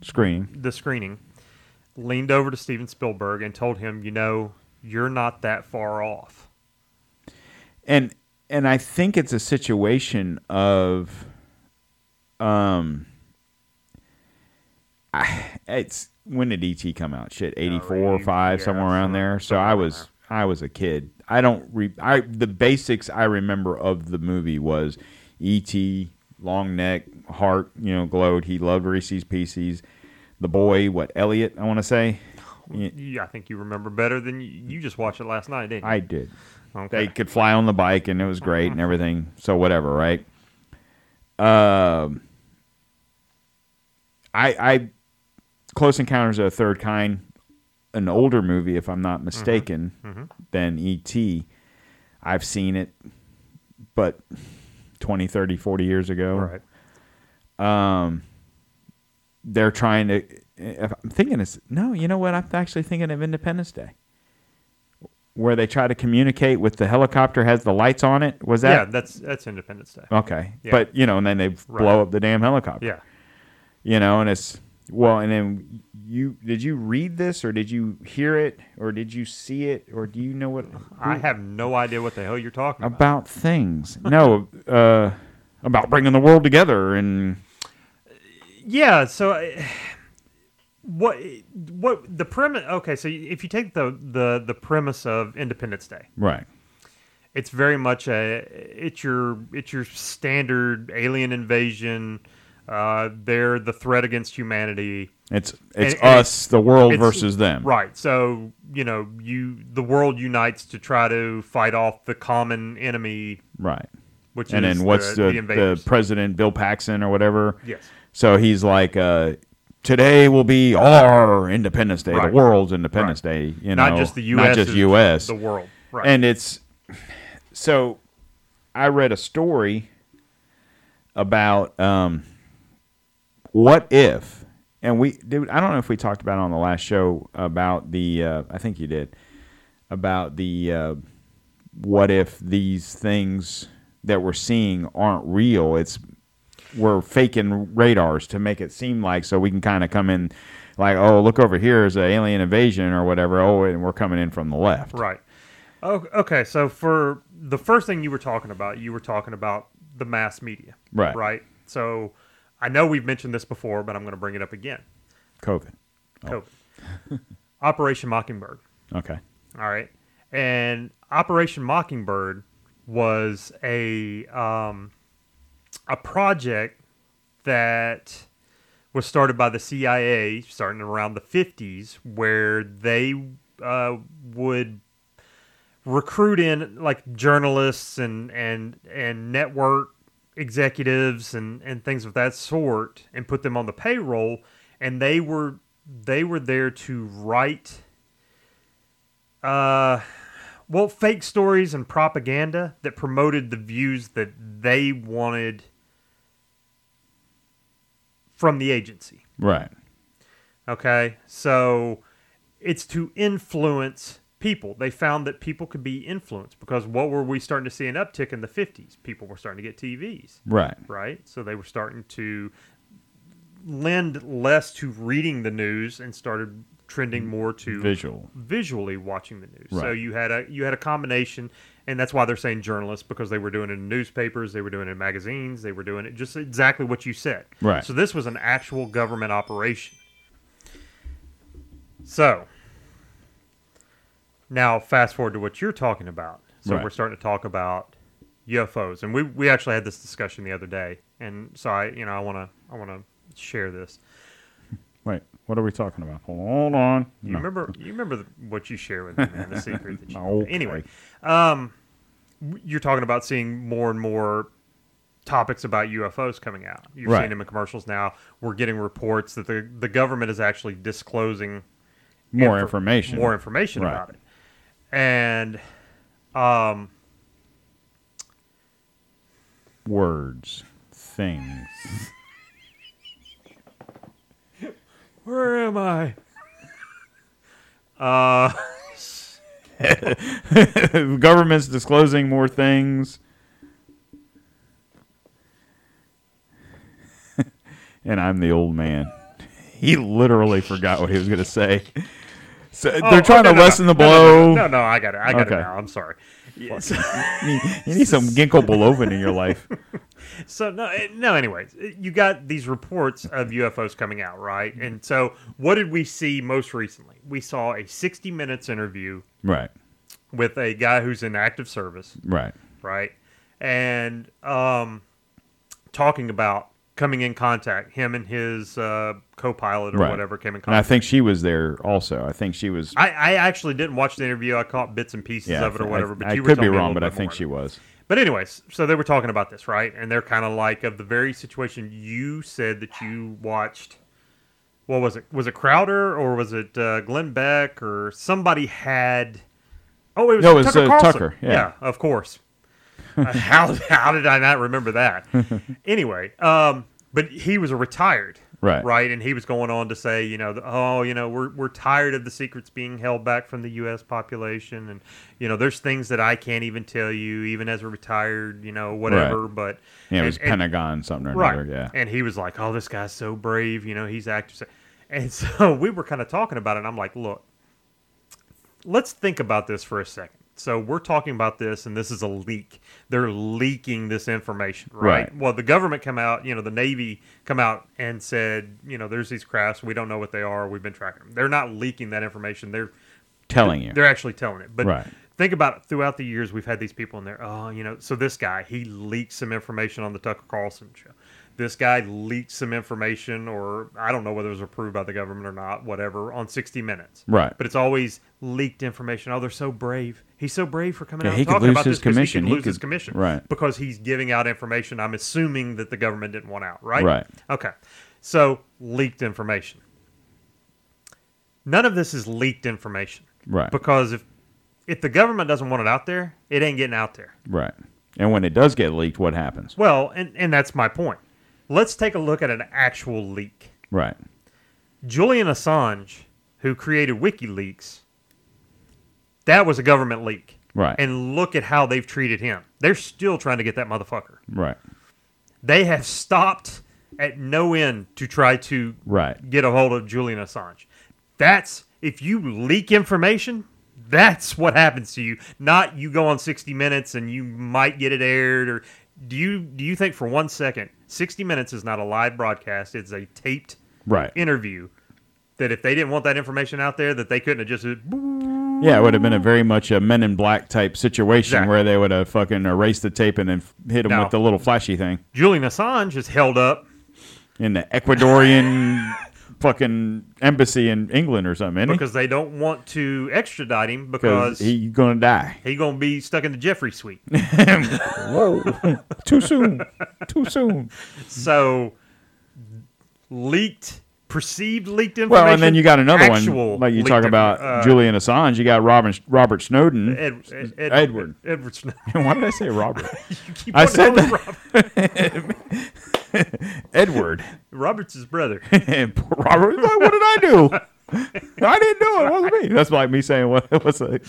screening. the screening leaned over to Steven Spielberg and told him, "You know, you're not that far off." And and I think it's a situation of, um, I, it's when did ET come out? Shit, eighty four or five, yeah, somewhere around there. So I was I was a kid. I don't re I the basics I remember of the movie was ET, long neck, heart, you know, glowed. He loved Reese's Pieces. The boy, what Elliott? I want to say. Yeah, Yeah, I think you remember better than you, you just watched it last night, didn't you? I did. Okay. They could fly on the bike, and it was great and everything. So whatever, right? Um, I, I, Close Encounters of the Third Kind, an older movie, if I'm not mistaken, than E.T. I've seen it, but 20, 30, 40 years ago. right. Um, they're trying to. If I'm thinking it's no. You know what? I'm actually thinking of Independence Day, where they try to communicate with the helicopter has the lights on it. Was that? yeah, that that's that's Independence Day. okay? Yeah. But you know, and then they Right. blow up the damn helicopter. Yeah. You know, and it's well, and then you did you read this or did you hear it or did you see it or do you know what I have no idea what the hell you're talking about. about things? no, uh, about bringing the world together and Yeah. So, uh, what what the premise? Okay, so if you take the the the premise of Independence Day, right. it's very much a it's your it's your standard alien invasion. Uh, they're the threat against humanity. It's it's And- and us, the world versus them. Right. So you know, you the world unites to try to fight off the common enemy. Right. Which and is then what's the, the, the the, president, Bill Paxton or whatever? Yes. So he's like, uh, today will be our Independence Day, Right. the world's Independence Day. You know, Not just the not US, just U.S. the world. Right. And it's so. I read a story about um, what if, and we dude, I don't know if we talked about it on the last show about the. Uh, I think you did about the. Uh, what if these things that we're seeing aren't real? It's we're faking radars to make it seem like so we can kind of come in like, oh, look over here is an alien invasion or whatever. Oh, and we're coming in from the left. Right. Oh, okay. So for the first thing you were talking about, you were talking about the mass media. Right. Right. So I know we've mentioned this before, but I'm going to bring it up again. COVID. COVID. Operation Mockingbird. Okay. All right. And Operation Mockingbird was a um, a project that was started by the CIA starting around the 50s where they uh, would recruit in like journalists and and and network executives and and things of that sort and put them on the payroll and they were they were there to write uh well fake stories and propaganda that promoted the views that they wanted from the agency Right. Okay, so it's to influence people. They found that people could be influenced because what were we starting to see an uptick in the 50s? People were starting to get TVs. Right. Right? So they were starting to lend less to reading the news and started trending mm. more to Visual. visually watching the news. So you had a you had a combination and that's why they're saying journalists because they were doing it in newspapers, they were doing it in magazines, they were doing it just exactly what you said. Right. So this was an actual government operation. So now fast forward to what you're talking about. So Right. we're starting to talk about UFOs, and we we actually had this discussion the other day, and so I you know I want to I want to share this. Wait, what are we talking about? Hold on. You No. remember you remember the, what you share with me, man, the secret that you Okay. Anyway, um you're talking about seeing more and more topics about UFOs coming out. You're Right. seeing them in commercials now. We're getting reports that the the government is actually disclosing More infor- information. more information Right. about it. And um Words, things. where am I? Uh government's disclosing more things. and I'm the old man. He literally forgot what he was going to say. So Oh, they're trying oh, no, to no, lessen no. the blow. No, no, no, I got it. I got Okay. it now. I'm sorry. Yes. you, need, you need some ginkgo biloba in your life. So no, eh, no. Anyways, eh, you got these reports of UFOs coming out, right? And so, what did we see most recently? We saw a 60 minutes interview Right, with a guy who's in active service, right, right? And um, talking about coming in contact, him and his uh, co-pilot or right. whatever came in contact. And I think she was there also. I think she was. I, I actually didn't watch the interview. I caught bits and pieces yeah, of it or I- whatever. But I, you were could be telling me a wrong, but I think she was. But anyways, so they were talking about this, right? And they're kind of like of the very situation you said that you watched. What was it? Was it Crowder or was it uh, Glenn Beck or somebody had? Oh, it was No, it was, Tucker uh, Carlson. Tucker, yeah. of course. How how did I not remember that? anyway, um, but he was a retired, Right. Right, and he was going on to say, you know, oh, you know, we're we're tired of the secrets being held back from the U.S. population, and you know, there's things that I can't even tell you, even as a retired, you know, whatever. Right. But Yeah, it was and- Pentagon something or right. another. Yeah. And he was like, "Oh, this guy's so brave. You know, he's active." And so we were kind of talking about it. And I'm like, "Look, let's think about this for a second. So we're talking about this, and this is a leak. They're leaking this information, right? Right. Well, the government come out, you know, the Navy come out and said, you know, there's these crafts. We don't know what they are. We've been tracking them. They're not leaking that information. They're Telling you. they're actually telling it. But Right. think about it. Throughout the years, we've had these people in there. Oh, you know, so this guy, he leaked some information on the Tucker Carlson show. This guy leaked some information, or I don't know whether it was approved by the government or not, whatever, on 60 Minutes. Right. But it's always leaked information. Oh, they're so brave. He's so brave for coming Yeah, out he and talking lose about his this commission. He He could lose his could- commission. right. Because he's giving out information I'm assuming that the government didn't want out, right? Right. Okay. So, leaked information. None of this is leaked information. Right. Because if if the government doesn't want it out there, it ain't getting out there. Right. And when it does get leaked, what happens? Well, and, and that's my point. Let's take a look at an actual leak. Right. Julian Assange, who created WikiLeaks, that was a government leak. Right. And look at how they've treated him. They're still trying to get that motherfucker. Right. They have stopped at no end to try to Right. get a hold of Julian Assange. That's if you leak information, that's what happens to you. Not you go on 60 minutes and you might get it aired or do you do you think for one second 60 minutes is not a live broadcast, it's a taped Right. interview that if they didn't want that information out there that they couldn't have just Yeah, it would have been a very much a Men in Black type situation Exactly. where they would have fucking erased the tape and then hit him No. with the little flashy thing Julian Assange is held up in the Ecuadorian fucking embassy in England or something, isn't because they don't want to extradite him because he, he's gonna die. He's gonna be stuck in the Jeffrey suite. Whoa, too soon, too soon. So leaked, perceived leaked information. Well, and then you got another actual one, like you talk about uh, Julian Assange. You got Robert Robert Snowden. Ed, Ed, Ed- Edward. Edward Snowden. Why did I say Robert? You keep I on said calling that. Edward. Robert's his brother. And poor Robert, like, what did I do? I didn't do it. It wasn't me. That's like me saying what what's like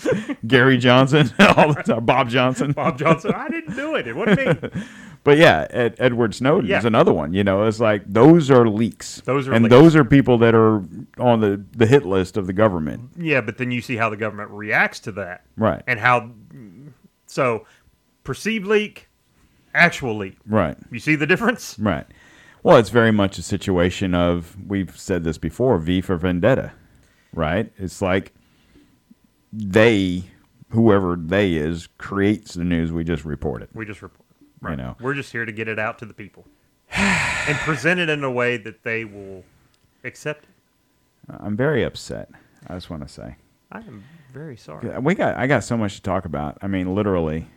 Gary Johnson, all the time, Bob Johnson. Bob Johnson. I didn't do it. It wasn't me. But yeah, Ed, Edward Snowden Yeah. is another one. You know, it's like those are leaks. Those are and leaks. those are people that are on the, the hit list of the government. Yeah, but then you see how the government reacts to that. Right. And how. So, perceived leak, actual leak. Right. You see the difference? Right. Well, it's very much a situation of we've said this before, V for vendetta. Right? It's like they whoever they is creates the news we just report it. We just report. You know. We're just here to get it out to the people and present it in a way that they will accept it. I'm very upset. I just want to say. I am very sorry. We got I got so much to talk about. I mean, literally,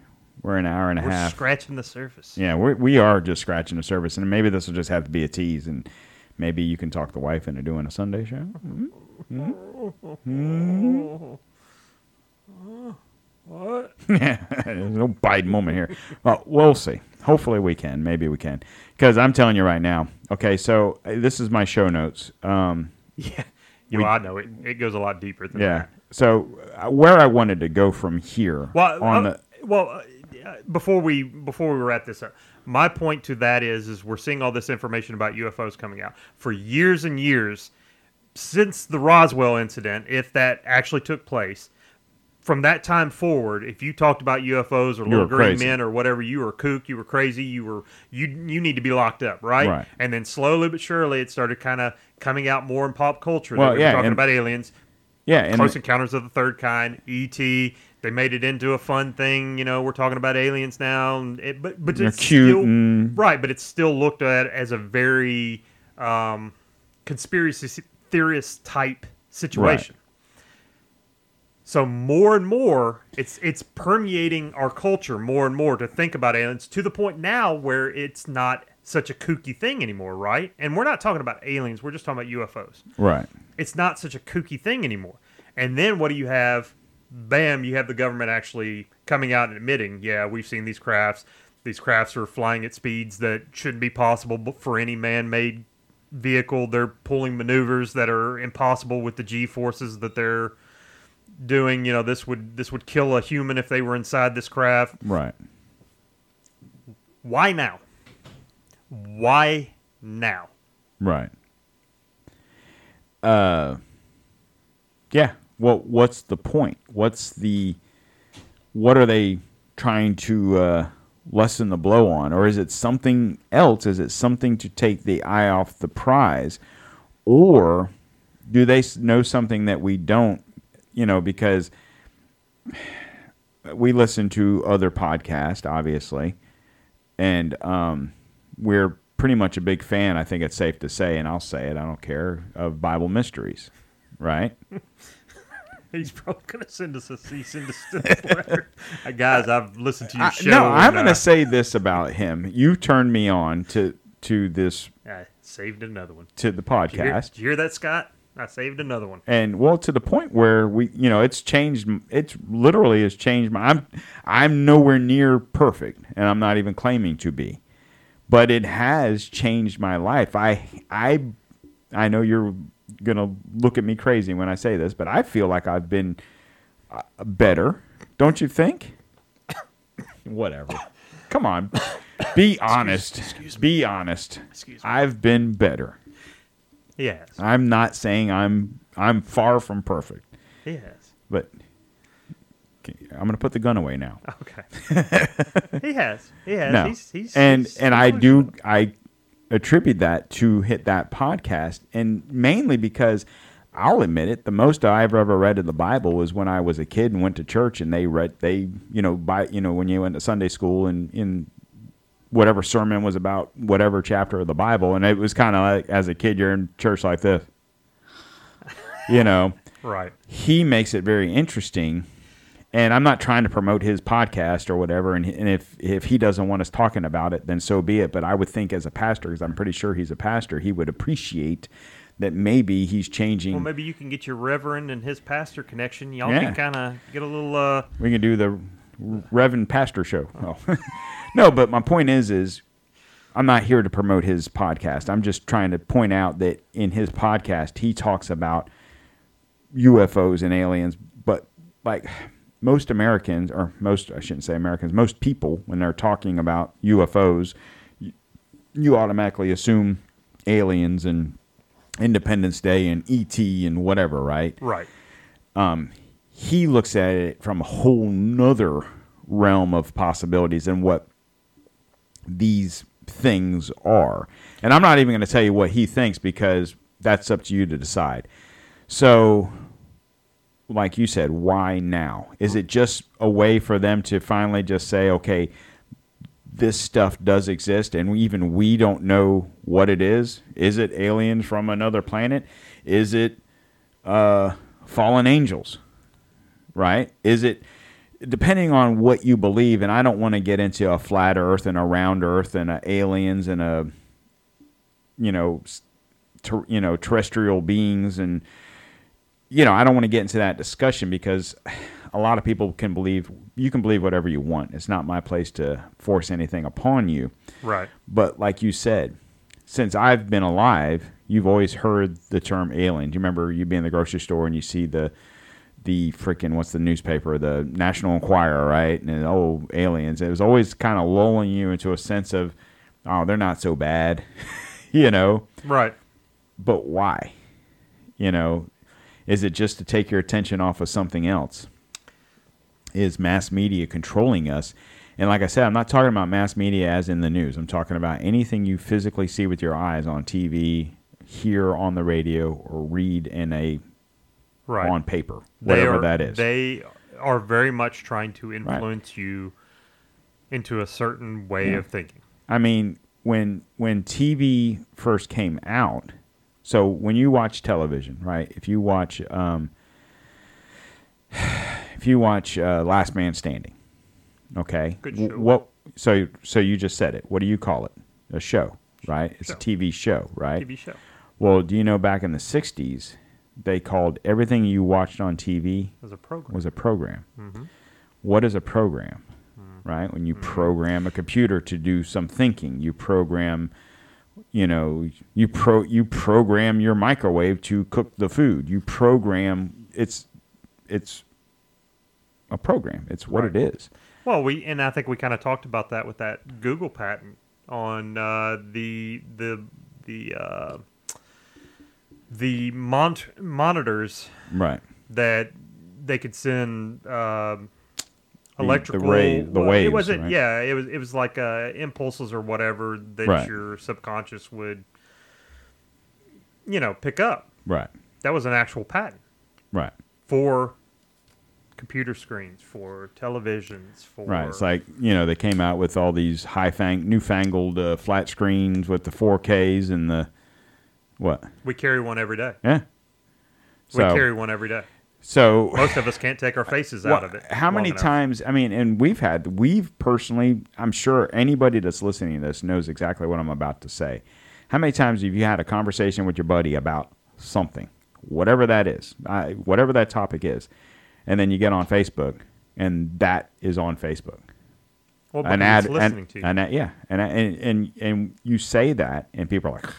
we're an hour and a We're half. scratching the surface. Yeah, we we are just scratching the surface, and maybe this will just have to be a tease, and maybe you can talk the wife into doing a Sunday show. Mhm. What? Yeah, there's no Biden moment here. Well, we'll see. Hopefully, we can. Maybe we can. Because I'm telling you right now. Okay, so uh, this is my show notes. Um, Yeah. You We- know, I know it. It goes a lot deeper than yeah. that. So uh, where I wanted to go from here Well, on uh, the well, uh, before we before we wrap this up, my point to that is is we're seeing all this information about UFOs coming out for years and years since the Roswell incident, if that actually took place. From that time forward, if you talked about UFOs or little green crazy. men or whatever, you were kook, you were crazy, you were you you need to be locked up, right? Right. And then slowly but surely, it started kind of coming out more in pop culture. Well, that we were yeah, talking and- about aliens. yeah, and Close Encounters of the Third Kind, E.T. They made it into a fun thing. You know, we're talking about aliens now, it, but but They're it's cute still and- right. But it's still looked at as a very um, conspiracy theorist type situation. So more and more, it's it's permeating our culture more and more to think about aliens to the point now where it's not such a kooky thing anymore, right? And we're not talking about aliens; we're just talking about UFOs right. it's not such a kooky thing anymore. And then what do you have? Bam, you have the government actually coming out and admitting, yeah, we've seen these crafts. These crafts are flying at speeds that shouldn't be possible for any man made vehicle. They're pulling maneuvers that are impossible with the G forces that they're doing. You know, this would this would kill a human if they were inside this craft. Right. Why now? Why now? Right. Uh yeah. Well, what's the point? What's the what are they trying to uh, lessen the blow on, or is it something else? Is it something to take the eye off the prize, or do they know something that we don't? You know, because we listen to other podcasts, obviously, and um, we're pretty much a big fan. I think it's safe to say, and I'll say it. I don't care of Bible mysteries, right? He's probably going to send us a cease and desist letter. Uh, guys, I've listened to your I- show. no, I'm going uh, to say this about him. You turned me on to to this I saved another one. to the Did you, hear, podcast, did you hear that, Scott? I saved another one. and well, to the point where we, you know, it's changed. It's literally has changed my. I'm I'm nowhere near perfect, and I'm not even claiming to be, but it has changed my life. I I I know you're gonna look at me crazy when I say this, but I feel like I've been uh, better. Don't you think? Whatever. Come on. Be honest. Be honest. I've been better. Has. I'm not saying I'm I'm far from perfect, He has. but I'm going to put the gun away now. Okay. he has. He has. No. He's, he's, and he's and I do I attribute that to hit that podcast and mainly because I'll admit it, the most I've ever read in the Bible was when I was a kid and went to church and they read they you know by you know when you went to Sunday school and in whatever sermon was about whatever chapter of the Bible and it was kind of like as a kid you're in church like this. You know. Right. he makes it very interesting and i'm not trying to promote his podcast or whatever and, and if, if he doesn't want us talking about it then so be it but i would think as a pastor because i'm pretty sure he's a pastor he would appreciate that maybe he's changing Well, maybe you can get your reverend and his pastor connection. Y'all Yeah. can kind of get a little. uh we can do the reverend pastor show oh. no but my point is is i'm not here to promote his podcast i'm just trying to point out that in his podcast he talks about ufos and aliens but like most americans or most i shouldn't say americans most people when they're talking about ufos you, you automatically assume aliens and independence day and et and whatever right Right. Um, he looks at it from a whole nother realm of possibilities and what these things are. And I'm not even going to tell you what he thinks because that's up to you to decide. So, like you said, why now? Is it just a way for them to finally just say, okay, this stuff does exist and even we don't know what it is? Is it aliens from another planet? Is it uh, fallen angels? right? Is it depending on what you believe? And I don't want to get into a flat Earth and a round Earth and a aliens and a you know, ter, you know, terrestrial beings and you know, I don't want to get into that discussion because a lot of people can believe you can believe whatever you want. It's not my place to force anything upon you. Right. But like you said, since I've been alive, you've always heard the term alien. Do you remember you be in the grocery store and you see the the freaking what's the newspaper, the National Enquirer, right? And oh, aliens. It was always kind of lulling you into a sense of, oh, they're not so bad, you know. Right. But why? You know, is it just to take your attention off of something else? Is mass media controlling us? And like I said, I'm not talking about mass media as in the news. I'm talking about anything you physically see with your eyes on TV, hear on the radio, or read in a Right. on paper, whatever are- that is. They are very much trying to influence you into a certain way Yeah. of thinking. I mean, when when TV first came out, so when you watch television, right? If you watch, um, if you watch uh, Last Man Standing, okay, Good show. what? So so you just said it. What do you call it? A show, right? It's Show. a TV show, right? TV show. Well, do you know back in the '60s, they called everything you watched on TV As a program. was a program. Mhm. What is a program? Mm-hmm. Right? When you program a computer to do some thinking, you program, you know, you pro you program your microwave to cook the food. You program it's it's a program. It's what it is. Well, we and I think we kind of talked about that with that Google patent on uh, the the the uh, the mon- monitors Right. that they could send um The- electrical the, ray, the well, waves. It wasn't. right? Yeah, it was. It was like uh, impulses or whatever that Right. your subconscious would, you know, pick up. Right. That was an actual patent Right. for computer screens, for televisions, for Right. It's like you know they came out with all these high fang newfangled uh, flat screens with the 4Ks and the what? we carry one every day. Yeah. we carry one every day. So Most of us can't take our faces Well, out of it. How many enough. times? I mean, and we've had, we've personally, I'm sure anybody that's listening to this knows exactly what I'm about to say. How many times have you had a conversation with your buddy about something, whatever that is, uh, whatever that topic is, and then you get on Facebook and that is on Facebook? Well, an ad, listening an- to you. an ad- yeah, and, and and and you say that, and people are like,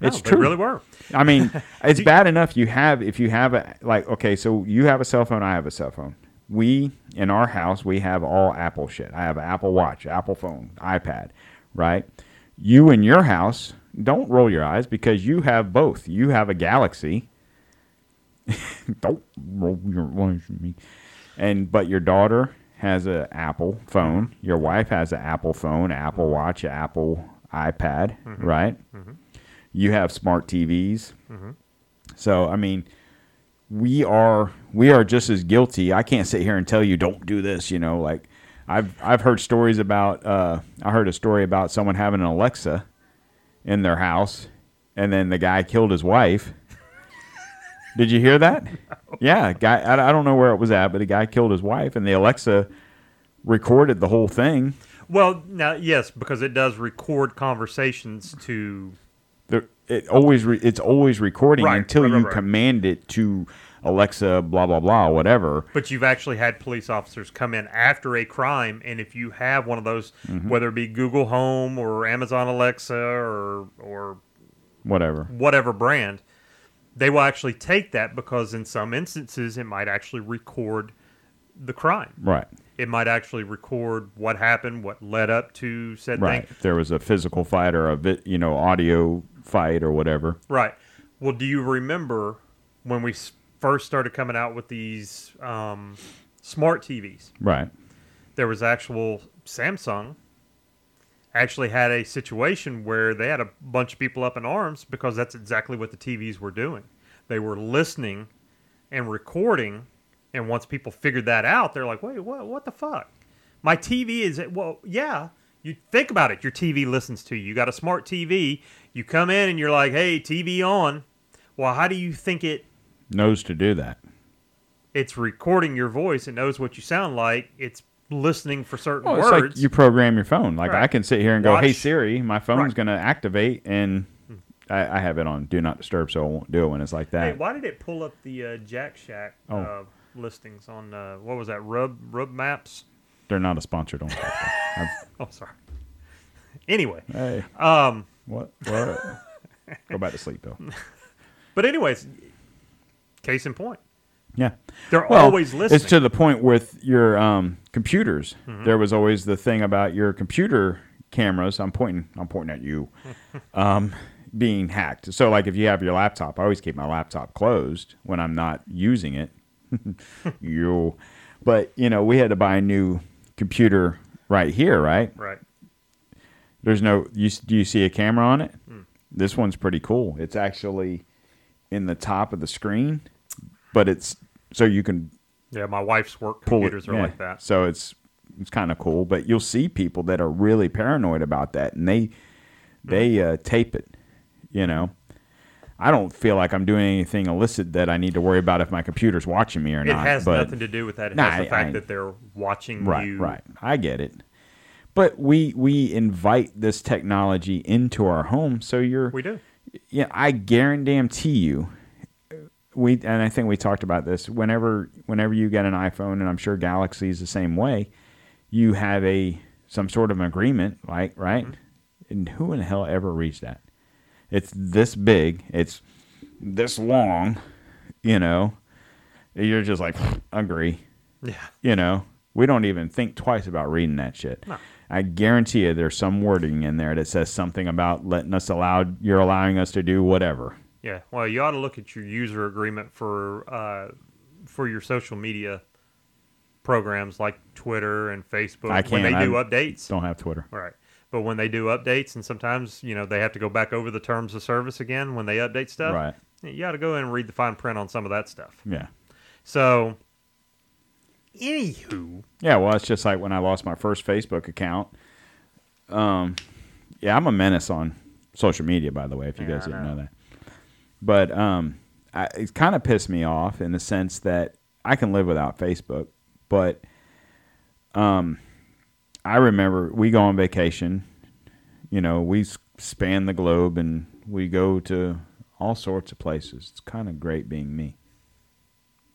"It's they true." really were. I mean, it's bad enough you have if you have a like okay, so you have a cell phone, I have a cell phone. We in our house we have all Apple shit. I have an Apple Watch, Apple phone, iPad, right? You in your house, don't roll your eyes because you have both. You have a Galaxy. don't roll your eyes at me. And but your daughter has an Apple phone. Your wife has an Apple phone, Apple Watch, Apple iPad, mm-hmm. right? Mm-hmm. You have smart TVs. So I mean, we are we are just as guilty. I can't sit here and tell you don't do this. You know, like I've I've heard stories about. Uh, I heard a story about someone having an Alexa in their house, and then the guy killed his wife. Did you hear that? Yeah, guy. I, I don't know where it was at, but the guy killed his wife, and the Alexa recorded the whole thing. Well, now yes, because it does record conversations to It always re, it's always recording Right, until right, you right. command it to Alexa, blah blah blah, whatever. But you've actually had police officers come in after a crime, and if you have one of those, Mm-hmm. whether it be Google Home or Amazon Alexa or or Whatever. whatever brand, they will actually take that because in some instances it might actually record the crime. Right. It might actually record what happened, what led up to said Right. thing. If there was a physical fight or a vi- you know audio fight or whatever. Right. Well, do you remember when we first started coming out with these um, smart TVs? Right. There was actual Samsung actually had a situation where they had a bunch of people up in arms because that's exactly what the TVs were doing. They were listening and recording, and once people figured that out, they're like, "Wait, what? What the fuck? My TV is well, yeah." You think about it. Your TV listens to you. You got a smart TV. You come in and you're like, "Hey, TV on." Well, how do you think it? Knows to do that. It's recording your voice. It knows what you sound like. It's listening for certain Well, it's words. like you program your phone. Like Right. I can sit here and go, "Hey Siri, my phone's Right. going to activate," and I, I have it on Do Not Disturb, so I won't do it when it's like that. Hey, why did it pull up the uh, Jack Shack Oh. uh, listings on uh, what was that? Rub Rub Maps. They're not a sponsor. Don't. talk about it. I've- Oh, sorry. Anyway, hey, um, what? What? Go back to sleep, Bill. but anyways, case in point, Yeah. they're Well, always listening. It's to the point with your um, computers. Mhm. There was always the thing about your computer cameras. I'm pointing. I'm pointing at you. um, being hacked. So, like, if you have your laptop, I always keep my laptop closed when I'm not using it. you, but you know, we had to buy a new computer right here, right? right. There's no. You do you see a camera on it? Hmm. This one's pretty cool. It's actually in the top of the screen, but it's so you can Yeah, my wife's work pull it. computers are yeah. like that. So it's it's kind of cool. But you'll see people that are really paranoid about that, and they they uh, tape it. You know, I don't feel like I'm doing anything illicit that I need to worry about if my computer's watching me or It not. It has but nothing to do with that. It Nah, has the I- fact I- that they're watching right, you. right. I get it. But we we invite this technology into our home, so you're We do. yeah, I guarantee you. We and I think we talked about this. Whenever whenever you get an iPhone, and I'm sure Galaxy is the same way, you have a some sort of agreement, like right? Mm-hmm. And who in the hell ever reached that? It's this big. It's this long. You know, you're just like agree. Yeah. You know, we don't even think twice about reading that shit. No. I guarantee you, there's some wording in there that says something about letting us allow you're allowing us to do whatever. Yeah. Well, you ought to look at your user agreement for uh, for your social media programs like Twitter and Facebook I when they do updates. Don't have Twitter. Right. But when they do updates, and sometimes you know they have to go back over the terms of service again when they update stuff. Right. You got to go in and read the fine print on some of that stuff. Yeah. So, anywho, Yeah, well, it's just like when I lost my first Facebook account. Um, yeah, I'm a menace on social media, by the way, if you Yeah, guys didn't know. know that. But um, I, it kind of pissed me off in the sense that I can live without Facebook, but um, I remember we go on vacation. You know, we span the globe and we go to all sorts of places. It's kind of great being me.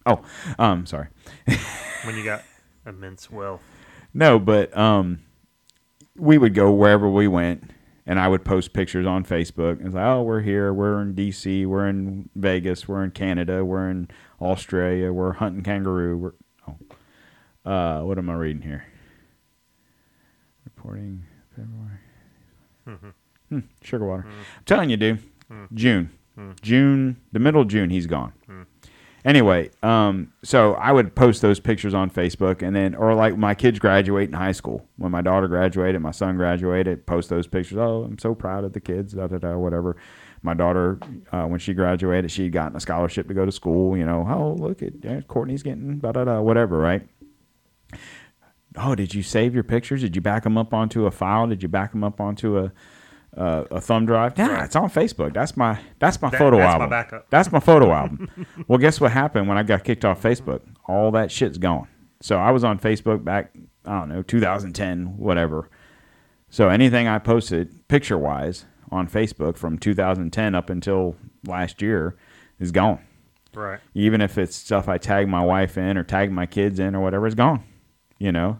Oh, um, sorry. when you got immense wealth, No, but um, we would go wherever we went, and I would post pictures on Facebook. It's like, oh, we're here, we're in D.C., we're in Vegas, we're in Canada, we're in Australia, we're hunting kangaroo. We're oh, uh, what am I reading here? Reporting February. Hmm, sugar water. I'm telling you, dude. June, June, the middle of June, he's gone. Anyway, um, so I would post those pictures on Facebook, and then, or like my kids graduate in high school. When my daughter graduated, my son graduated, post those pictures. Oh, I'm so proud of the kids, da da da, whatever. My daughter, uh, when she graduated, she had gotten a scholarship to go to school. You know, oh look at yeah, Courtney's getting da da da, whatever, right? Oh, did you save your pictures? Did you back them up onto a file? Did you back them up onto a uh, a thumb drive? Yeah, it's on Facebook. That's my that's my That- photo that's my album. backup. That's my photo album. Well, guess what happened when I got kicked off Facebook? All that shit's gone. So I was on Facebook back I don't know 2010 whatever. So anything I posted picture wise on Facebook from 2010 up until last year is gone. right? Even if it's stuff I tag my wife in or tag my kids in or whatever, it's gone. You know,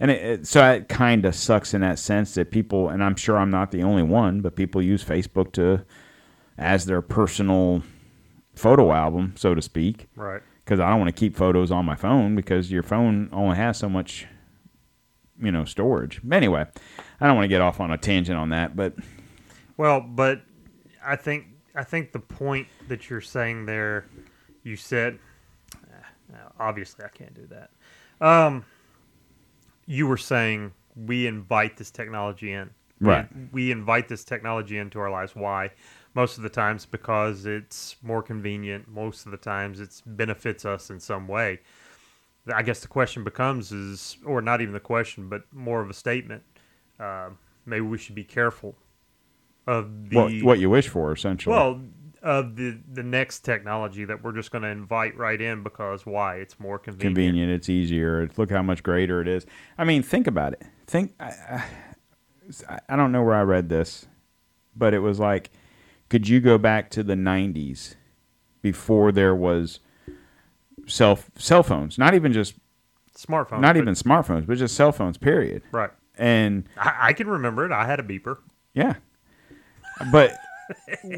and it, it, so it kind of sucks in that sense that people, and I'm sure I'm not the only one, but people use Facebook to as their personal photo album, so to speak. Right. Because I don't want to keep photos on my phone because your phone only has so much, you know, storage. Anyway, I don't want to get off on a tangent on that, but Well, but I think I think the point that you're saying there, you said, obviously I can't do that. Um, you were saying we invite this technology in, Right. We, invite this technology into our lives. Why? Most of the times because it's more convenient. Most of the times it benefits us in some way. I guess the question becomes is, or not even the question, but more of a statement. Uh, maybe we should be careful of the what what you wish for essentially. well of the the next technology that we're just going to invite right in because why? It's more convenient. convenient. It's easier. It's, look how much greater it is. I mean, think about it. Think. I, I, I don't know where I read this, but it was like, could you go back to the '90s before there was cell cell phones? Not even just Smartphones. not even smartphones, but just cell phones. Period. right. And I, I can remember it. I had a beeper. yeah, but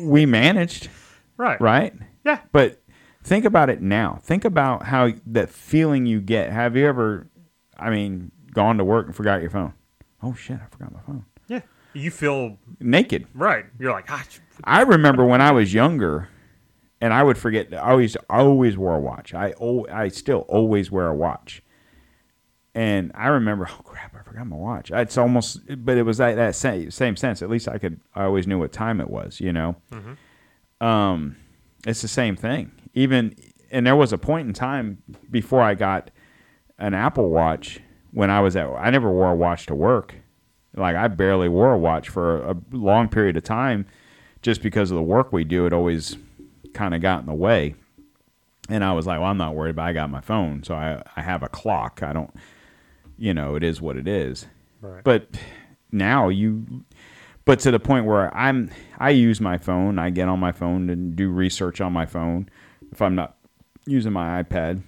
we managed. Right. Right. Yeah. But think about it now. Think about how that feeling you get. Have you ever, I mean, gone to work and forgot your phone? Oh shit, I forgot my phone. Yeah. You feel Naked. right. You're like, ah, I remember when I was younger, and I would forget. I always, I always wore a watch. I, I still always wear a watch. And I remember, oh crap, forgot my watch. It's almost, but it was that that same, same sense. At least I could, I always knew what time it was. You know. Um, it's the same thing. Even, and there was a point in time before I got an Apple Watch when I was at. I never wore a watch to work. Like I barely wore a watch for a long period of time, just because of the work we do. It always kind of got in the way. And I was like, well, I'm not worried, but I got my phone, so I I have a clock. I don't, you know, it is what it is. Right. But now you, but to the point where I'm, I use my phone. I get on my phone and do research on my phone. If I'm not using my iPad,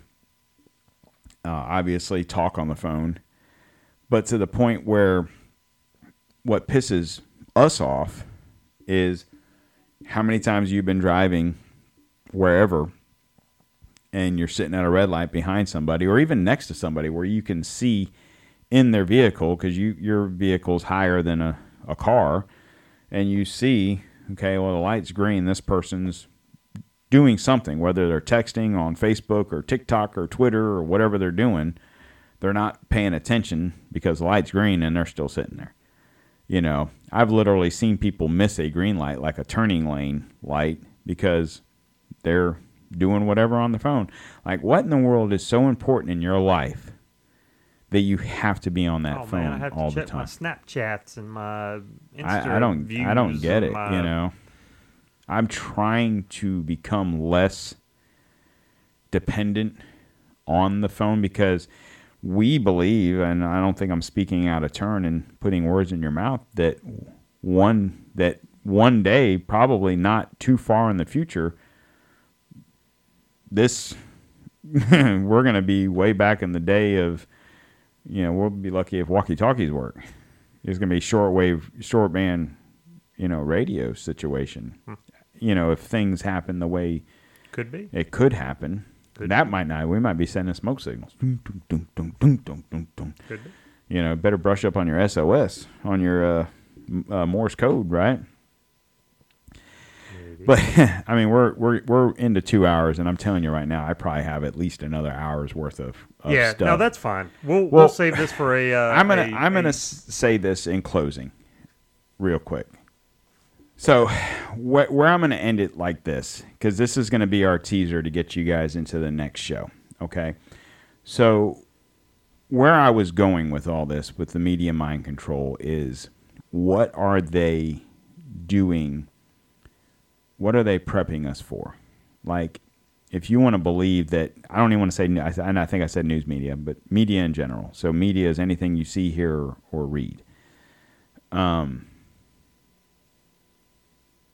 uh, obviously talk on the phone. But to the point where what pisses us off is how many times you've been driving wherever and you're sitting at a red light behind somebody or even next to somebody where you can see in their vehicle because you your vehicle's higher than a, a car and you see okay well the light's green this person's doing something, whether they're texting on Facebook or TikTok or Twitter or whatever they're doing, they're not paying attention because the light's green and they're still sitting there. You know, I've literally seen people miss a green light, like a turning lane light, because they're doing whatever on the phone. Like, what in the world is so important in your life that you have to be on that oh phone man, I have all to the check my time? Snapchats and my Insta I, I don't I don't get it. my- You know, I'm trying to become less dependent on the phone because we believe, and I don't think I'm speaking out of turn and putting words in your mouth, that one that one day, probably not too far in the future, this we're going to be way back in the day of, you know, we'll be lucky if walkie talkies work. It's going to be shortwave, short band, you know, radio situation. You know, if things happen the way Could be. it could happen, that might not. We might be sending smoke signals. Could be. You know, better brush up on your SOS, on your uh, uh, Morse code, right? But I mean, we're we're we're into two hours, and I'm telling you right now, I probably have at least another hour's worth of, of yeah, stuff. no, that's fine. We'll Well, we'll save this for a. Uh, I'm gonna a- I'm gonna a- say this in closing, real quick. So, wh- where I'm gonna end it like this, because this is gonna be our teaser to get you guys into the next show. Okay, so where I was going with all this, with the media mind control, is what are they doing? What are they prepping us for? Like, if you want to believe that, I don't even want to say, and I think I said news media, but media in general. So, media is anything you see, hear, or, read. Um,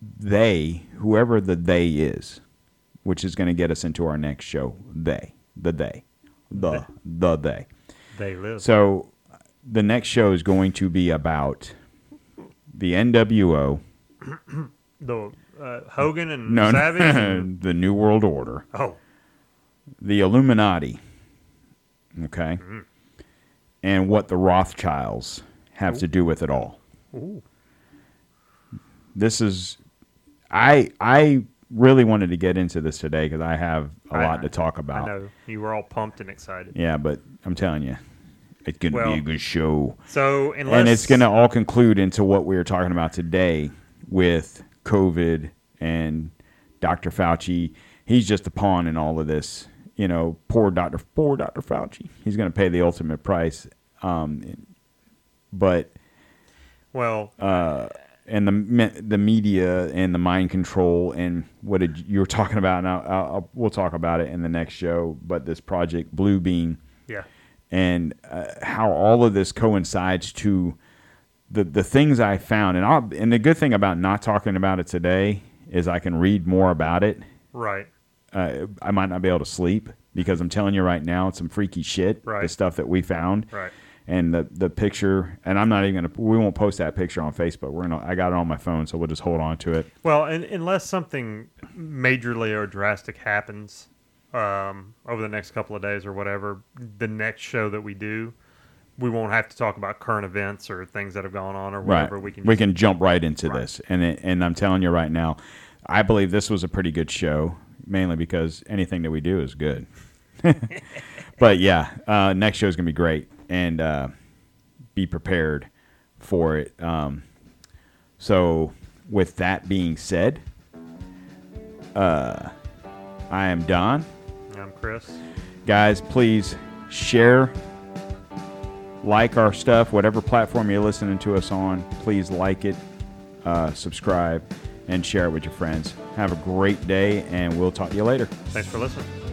they, whoever the they is, which is going to get us into our next show, they, the they, the, the they. They live. So the next show is going to be about the NWO. the uh, Hogan and No, Savage. and- the New World Order. oh, The Illuminati. Okay. Mm. And what the Rothschilds have to do with it all. Ooh. This is, I I really wanted to get into this today because I have a I- lot to talk about. I know you were all pumped and excited. Yeah, but I'm telling you, it's going to Well, be a good show. So unless and it's going to all conclude into what we were talking about today with COVID and Dr. Fauci. He's just a pawn in all of this. You know, poor Dr. Poor Dr. Fauci. He's going to pay the ultimate price. Um, but well, uh, and the the media and the mind control and what did you were talking about, and I'll, I'll, I'll- we'll talk about it in the next show. But this project Blue Beam, Yeah. and uh, how all of this coincides to the the things I found, and I'll, and the good thing about not talking about it today is I can read more about it. right. Uh, I might not be able to sleep because I'm telling you right now, it's some freaky shit. Right. The stuff that we found Right. and the the picture and I'm not even gonna we won't post that picture on Facebook. We're gonna I got it on my phone, so we'll just hold on to it. Well, and, unless something majorly or drastic happens um, over the next couple of days or whatever, the next show that we do, we won't have to talk about current events or things that have gone on or whatever. right. We can we can jump right into this. And it, and I'm telling you right now, I believe this was a pretty good show, mainly because anything that we do is good. but yeah, uh, next show is gonna be great, and uh, be prepared for it. Um, so, with that being said, uh, I am Don. I'm Chris. Guys, please share, like our stuff, whatever platform you're listening to us on. Please like it, uh, subscribe, and share it with your friends. Have a great day, and we'll talk to you later. Thanks for listening.